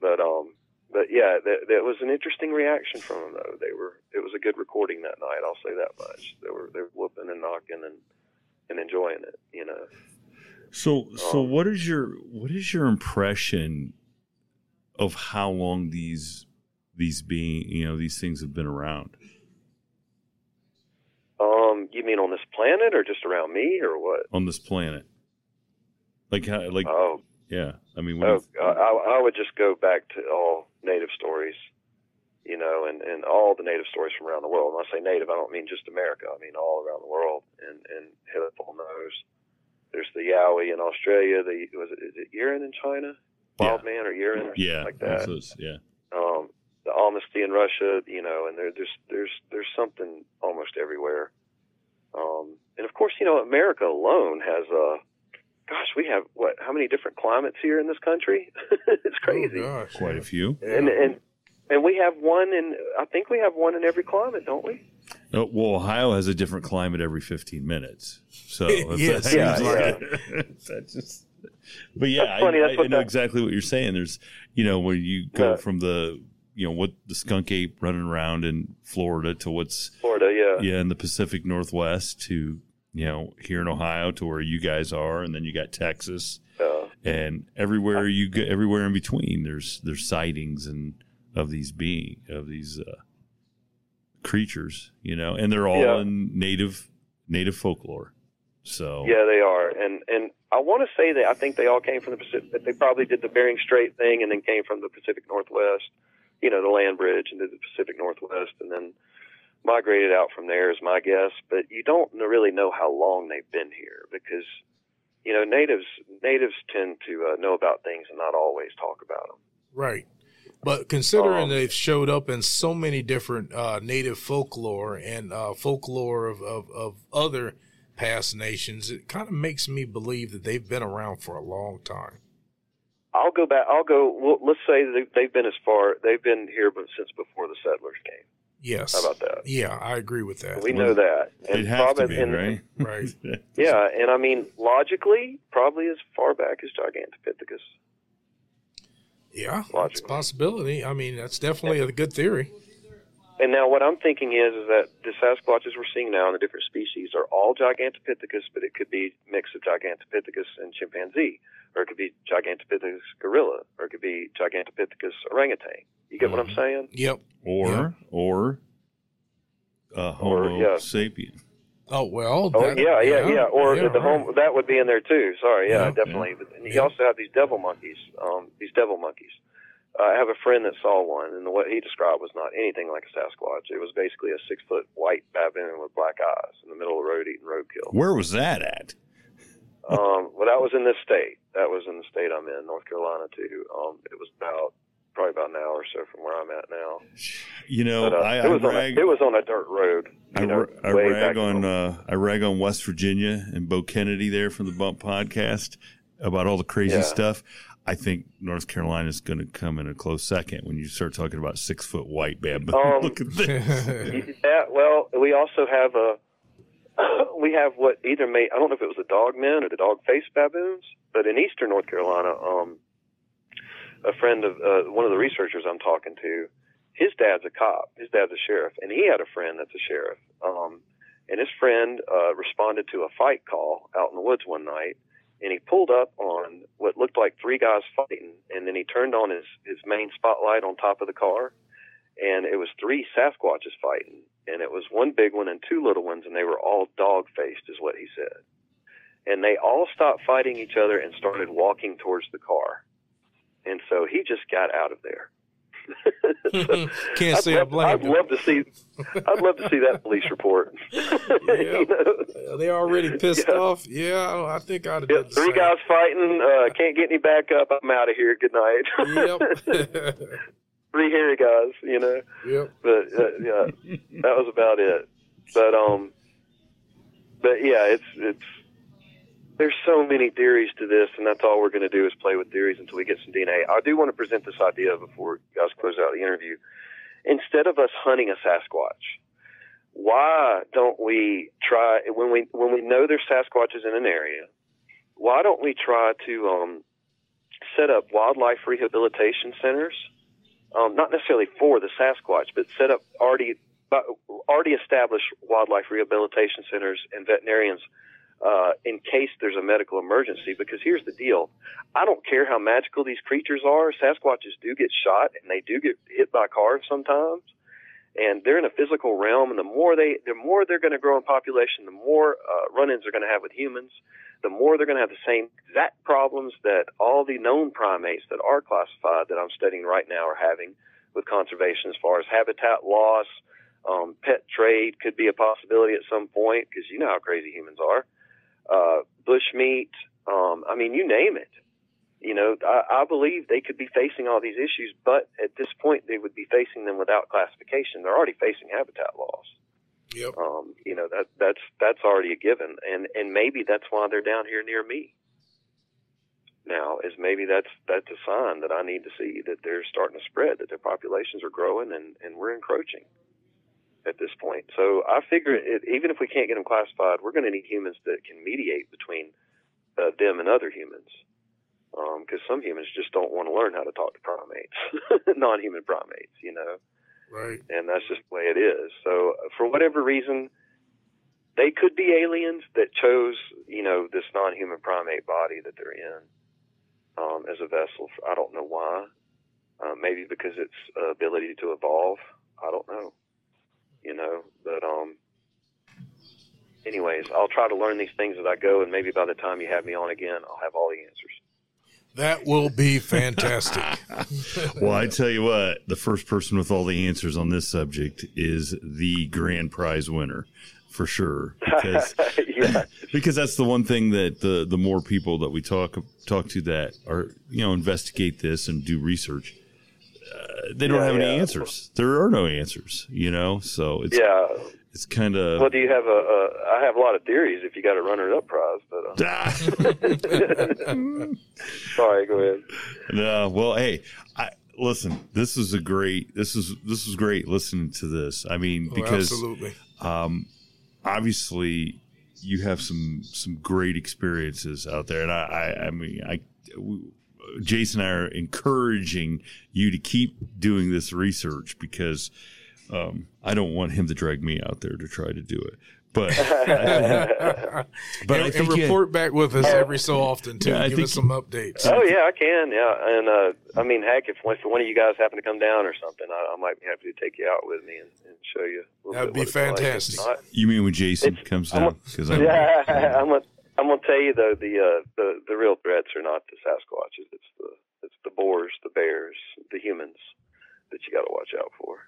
But um, but yeah, that that was an interesting reaction from them though. They were it was a good recording that night. I'll say that much. They were they were whooping and knocking and and enjoying it, you know. So, so Um, what is your what is your impression of how long these these being you know these things have been around? Um, you mean on this planet or just around me or what? on this planet? Like how? Like Oh, yeah. I mean, oh, I, I would just go back to all native stories. you know, and, and all the native stories from around the world. When I say native, I don't mean just America. I mean all around the world. And and Hillipole knows. There's the Yowie in Australia. The was it, is it Yeren in China? Wild Yeah. Man or Yeren or something Yeah, like that. those- yeah. Um, the Almasty in Russia, you know, and there, there's there's there's something almost everywhere. Um, and of course, you know, America alone has uh gosh, we have what? How many different climates here in this country? it's crazy. Oh, gosh. Quite a few. and and and we have one in I think we have one in every climate, don't we? Well, Ohio has a different climate every 15 minutes. So if Yeah, that seems seems like like that's just. But yeah, That's funny, I, that's I, I know that- exactly what you're saying. There's, you know, when you go Yeah. from the, you know, what the skunk ape running around in Florida to what's, Florida, yeah. yeah, in the Pacific Northwest to, you know, here in Ohio to where you guys are, and then you got Texas, Uh, and everywhere you go, everywhere in between, there's there's sightings and of these being of these uh, creatures, you know, and they're all Yeah. in native native folklore. So Yeah, they are, and and I want to say that I think they all came from the Pacific. That they probably did the Bering Strait thing, and then came from the Pacific Northwest. You know, the land bridge into the Pacific Northwest, and then migrated out from there is my guess. But you don't really know how long they've been here because you know natives natives tend to uh, know about things and not always talk about them. Right. But considering Um, they've showed up in so many different uh, native folklore and uh, folklore of, of, of other past nations, it kind of makes me believe that they've been around for a long time. I'll go back. I'll go. Well, let's say that they've been as far. They've been here but since before the settlers came. Yes. How about that? Yeah, I agree with that. We know that. They'd have to probably- be and- right. Right. Yeah, and I mean logically, probably as far back as Gigantopithecus. Yeah, it's a possibility. I mean, that's definitely a good theory. And now what I'm thinking is, is that the Sasquatches we're seeing now in the different species are all Gigantopithecus, but it could be a mix of Gigantopithecus and chimpanzee, or it could be Gigantopithecus gorilla, or it could be Gigantopithecus orangutan. You get what I'm saying? Yep. Or Yeah. or uh, Or, Homo yeah. sapien. Oh well. Oh that- yeah, yeah, yeah. Or yeah, the right. home that would be in there too. Sorry, yeah, Yeah. definitely. But and you Yeah. also have these devil monkeys. Um, these devil monkeys. Uh, I have a friend that saw one, and what he described was not anything like a Sasquatch. It was basically a six foot white baboon with black eyes in the middle of the road eating roadkill. Where was that at? Um, well, that was in this state. That was in the state I'm in, North Carolina too. Um, it was about probably about an hour or so from where I'm at now. You know, But uh, I, it was on rag, a, it was on a dirt road. I, know, I rag on uh, I rag on West Virginia and Bo Kennedy there from the Bump Podcast about all the crazy Yeah. stuff. I think North Carolina is going to come in a close second when you start talking about six foot white baboon. Um, Look at this. Yeah, well, we also have a we have what either may I don't know if it was the dog men or the dog faced baboons, but in eastern North Carolina, um, a friend of uh, one of the researchers I'm talking to, his dad's a cop, his dad's a sheriff, and he had a friend that's a sheriff. Um, and his friend uh, responded to a fight call out in the woods one night, and he pulled up on what looked like three guys fighting, and then he turned on his his main spotlight on top of the car, and it was three Sasquatches fighting, and it was one big one and two little ones, and they were all dog faced, is what he said. And they all stopped fighting each other and started walking towards the car. And so he just got out of there. Can't I'd say I blame I'd love to see. I'd love to see that police report. You know? They already pissed Yeah. off. Yeah, I think I'd have Yeah, three same. guys fighting. Uh, can't get any backup. I'm out of here. Good night. Yep. three hairy guys. You know. yep. but uh, yeah, that was about it. But um, but yeah, it's it's there's so many theories to this, and that's all we're going to do is play with theories until we get some DNA. I do want to present this idea before you guys close out the interview. Instead of us hunting a Sasquatch, why don't we try when we when we know there's Sasquatches in an area? Why don't we try to um, set up wildlife rehabilitation centers? um, not necessarily for the Sasquatch, but set up already uh, already established wildlife rehabilitation centers and veterinarians uh, in case there's a medical emergency. Because here's the deal: I don't care how magical these creatures are. Sasquatches do get shot and they do get hit by cars sometimes, and they're in a physical realm. And the more they, the more they're going to grow in population, the more uh, run-ins they're going to have with humans. The more they're going to have the same exact problems that all the known primates that are classified that I'm studying right now are having with conservation as far as habitat loss. Um, pet trade could be a possibility at some point because you know how crazy humans are. Uh, bush meat, um, I mean, you name it. You know, I, I believe they could be facing all these issues, but at this point, they would be facing them without classification. They're already facing habitat loss. Yep. Um, you know that that's that's already a given, and and maybe that's why they're down here near me. Now, is maybe that's that's a sign that I need to see that they're starting to spread, that their populations are growing, and and we're encroaching at this point. So I figure it, even if we can't get them classified, we're going to need humans that can mediate between uh, them and other humans. Because um, some humans just don't want to learn how to talk to primates, non-human primates, you know. Right. And that's just the way it is. So uh, for whatever reason, they could be aliens that chose, you know, this non-human primate body that they're in um, as a vessel. I don't know why. Uh, maybe because its uh, ability to evolve. I don't know. You know, but um, anyways, I'll try to learn these things as I go, and maybe by the time you have me on again, I'll have all the answers. That will be fantastic. well, I tell you what, the first person with all the answers on this subject is the grand prize winner for sure because yeah. because that's the one thing that the the more people that we talk talk to that are you know investigate this and do research uh, they don't yeah, have any answers. There are no answers you know? So it's yeah. it's kind of well do you have a, a I have a lot of theories if you got a runner up prize but uh. sorry go ahead. No well hey I listen this is a great this is this is great listening to this. I mean oh, because absolutely. um obviously you have some some great experiences out there, and I I, I mean I. Jason and I are encouraging you to keep doing this research because um, I don't want him to drag me out there to try to do it. But but and, and report back with us every so often too. Yeah, Give us some updates. Oh yeah, I can. Yeah, and uh, I mean, heck, if one, if one of you guys happen to come down or something, I, I might be happy to take you out with me and, and show you. That'd be fantastic. Like. You mean when Jason it's, comes down? Because yeah, I'm gonna I'm gonna tell you though the uh, the the real threats are not the Sasquatches. It's the it's the boars, the bears, the humans that you got to watch out for.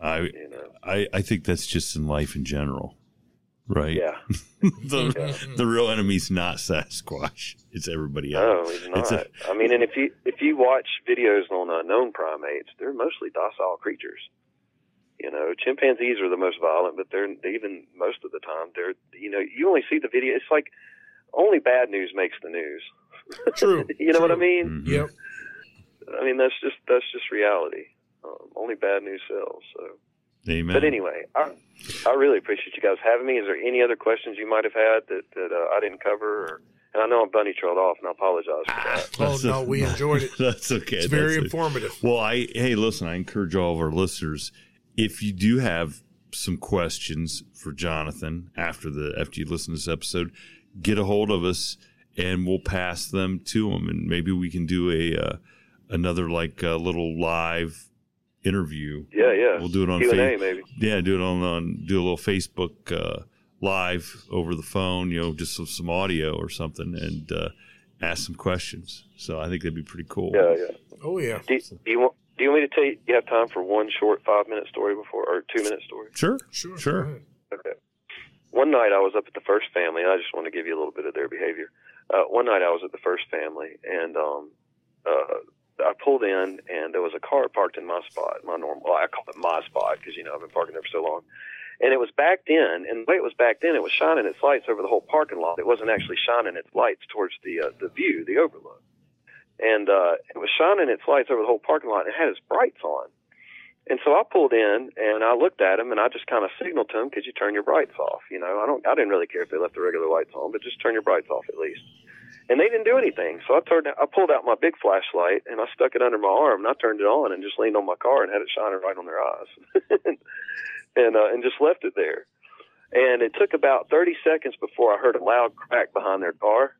I, you know? I I think that's just in life in general right? Yeah. the yeah. the real enemy's not Sasquatch; it's everybody else. No, he's not. A, I mean, and if you if you watch videos on unknown primates, they're mostly docile creatures. You know, chimpanzees are the most violent, but they're even most of the time they're you know you only see the video. It's like only bad news makes the news. True. you know True. what I mean? Mm-hmm. Yep. I mean that's just that's just reality. Um, only bad news sells. So. Amen. But anyway, I, I really appreciate you guys having me. Is there any other questions you might have had that, that uh, I didn't cover? Or, and I know I'm bunny trailed off, and I apologize for that. oh no, we enjoyed it. That's okay. It's very That's informative. Well, I hey, listen, I encourage all of our listeners if you do have some questions for Jonathan after the after you listen to this episode, get a hold of us and we'll pass them to him, and maybe we can do a uh, another like a little live interview. Yeah, yeah. We'll do it on Q&A, maybe. Yeah, do it on, on do a little Facebook uh, live over the phone. You know, just some, some audio or something, and uh, ask some questions. So I think that'd be pretty cool. Yeah, yeah. Oh yeah. Do, do you want? Do you want me to tell you? You have time for one short five minute story before, or two minute story? Sure, sure, sure. Okay. One night I was up at the first family, and I just want to give you a little bit of their behavior. Uh, one night I was at the first family, and um, uh, I pulled in and there was a car parked in my spot, my normal. Well, I call it my spot because you know I've been parking there for so long. And it was backed in, and the way it was backed in, it was shining its lights over the whole parking lot. It wasn't actually shining its lights towards the uh, the view, the overlook. And uh, it was shining its lights over the whole parking lot, and it had its brights on. And so I pulled in and I looked at him and I just kind of signaled to him, "Could you turn your brights off?" You know, I don't, I didn't really care if they left the regular lights on, but just turn your brights off at least and they didn't do anything. So I turned, I pulled out my big flashlight and I stuck it under my arm and I turned it on and just leaned on my car and had it shining right on their eyes, and uh, and just left it there. And it took about 30 seconds before I heard a loud crack behind their car.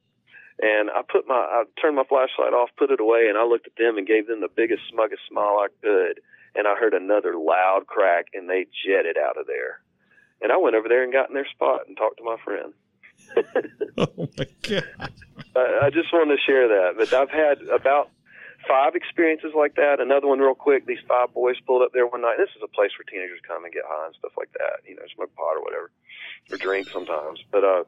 And I put my, I turned my flashlight off, put it away, and I looked at them and gave them the biggest, smuggest smile I could. And I heard another loud crack, and they jetted out of there. And I went over there and got in their spot and talked to my friend. oh my god! I, I just wanted to share that. But I've had about five experiences like that. Another one, real quick. These five boys pulled up there one night. This is a place where teenagers come and get high and stuff like that. You know, smoke pot or whatever, or drink sometimes. But uh,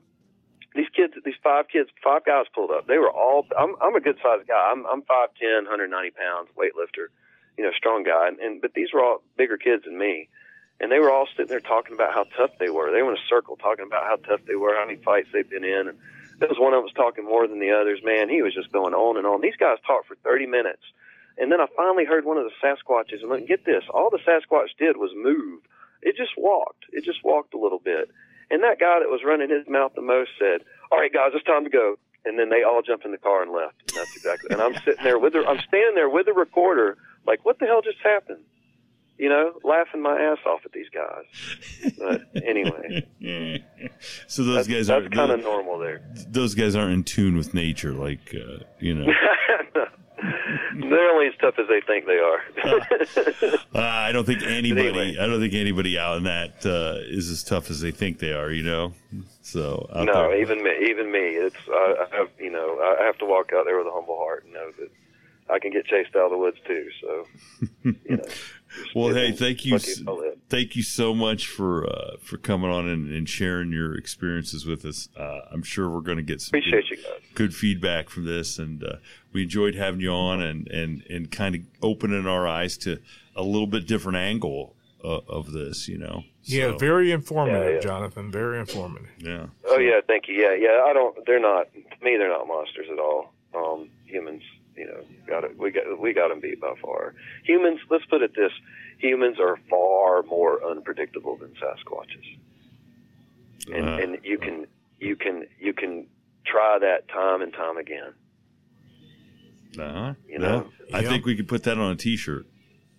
these kids, these five kids, five guys pulled up. They were all. I'm I'm a good sized guy. I'm I'm five ten, 190 pounds, weightlifter. You know, strong guy. And, and but these were all bigger kids than me. And they were all sitting there talking about how tough they were. They were in a circle talking about how tough they were, how many fights they've been in, and there was one of them was talking more than the others. Man, he was just going on and on. These guys talked for 30 minutes. And then I finally heard one of the Sasquatches, and look, get this, all the Sasquatch did was move. It just walked. It just walked a little bit. And that guy that was running his mouth the most said, "All right, guys, it's time to go." And then they all jumped in the car and left. And that's exactly. And I'm sitting there with the, I'm standing there with the recorder, like, what the hell just happened? You know, laughing my ass off at these guys. But anyway, so those that's, guys that's are kind of normal there. those guys aren't in tune with nature, like uh, you know. They're only as tough as they think they are. Uh, I don't think anybody. anyway. I don't think anybody out in that uh, is as tough as they think they are. You know. So no, there- even me, even me. It's I, I have you know I have to walk out there with a humble heart and know that I can get chased out of the woods too. So you know. Just Well, hey, thank you, lucky s- if I live. thank you so much for uh, for coming on and, and sharing your experiences with us. Uh, I'm sure we're going to get some good, you good feedback from this, and uh, we enjoyed having you on and and and kind of opening our eyes to a little bit different angle uh, of this. You know. Yeah, very informative, Yeah, yeah. Jonathan. Very informative. yeah. Oh yeah, thank you. Yeah, yeah. I don't. They're not. To me, they're not monsters at all. Um, humans, you know, got it. We got we got them beat by far. Humans. Let's put it this: humans are far more unpredictable than Sasquatches, and Uh, and you can you can you can try that time and time again. uh-huh. You know? I Yeah. think we could put that on a T-shirt.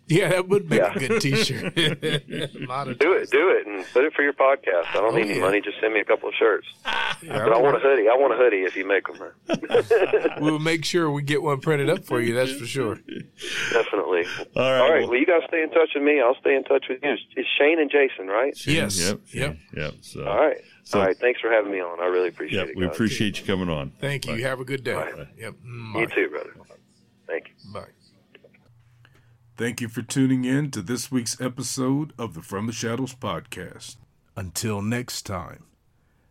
Yeah, that would make Yeah. a good T-shirt. A Do it, do it, and put it for your podcast. I don't Oh, need any money. Just send me a couple of shirts. Yeah, But I want a hoodie. I want a hoodie if you make them. We'll make sure we get one printed up for you. That's for sure. Definitely. All right. All right. well- Well, you guys stay in touch with me. I'll stay in touch with you. It's Shane and Jason, right? Yes. Yep. Yep. Yep. So, All right. So- All right. Thanks for having me on. I really appreciate Yep. it. We appreciate you coming on. Thank you. Bye. Have a good day. Bye. Yep. Mm, You too, brother. Thank you. Bye. Thank you for tuning in to this week's episode of the From the Shadows podcast. Until next time,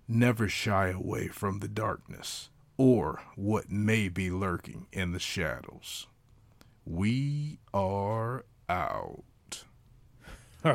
never shy away from the darkness or what may be lurking in the shadows. We are out.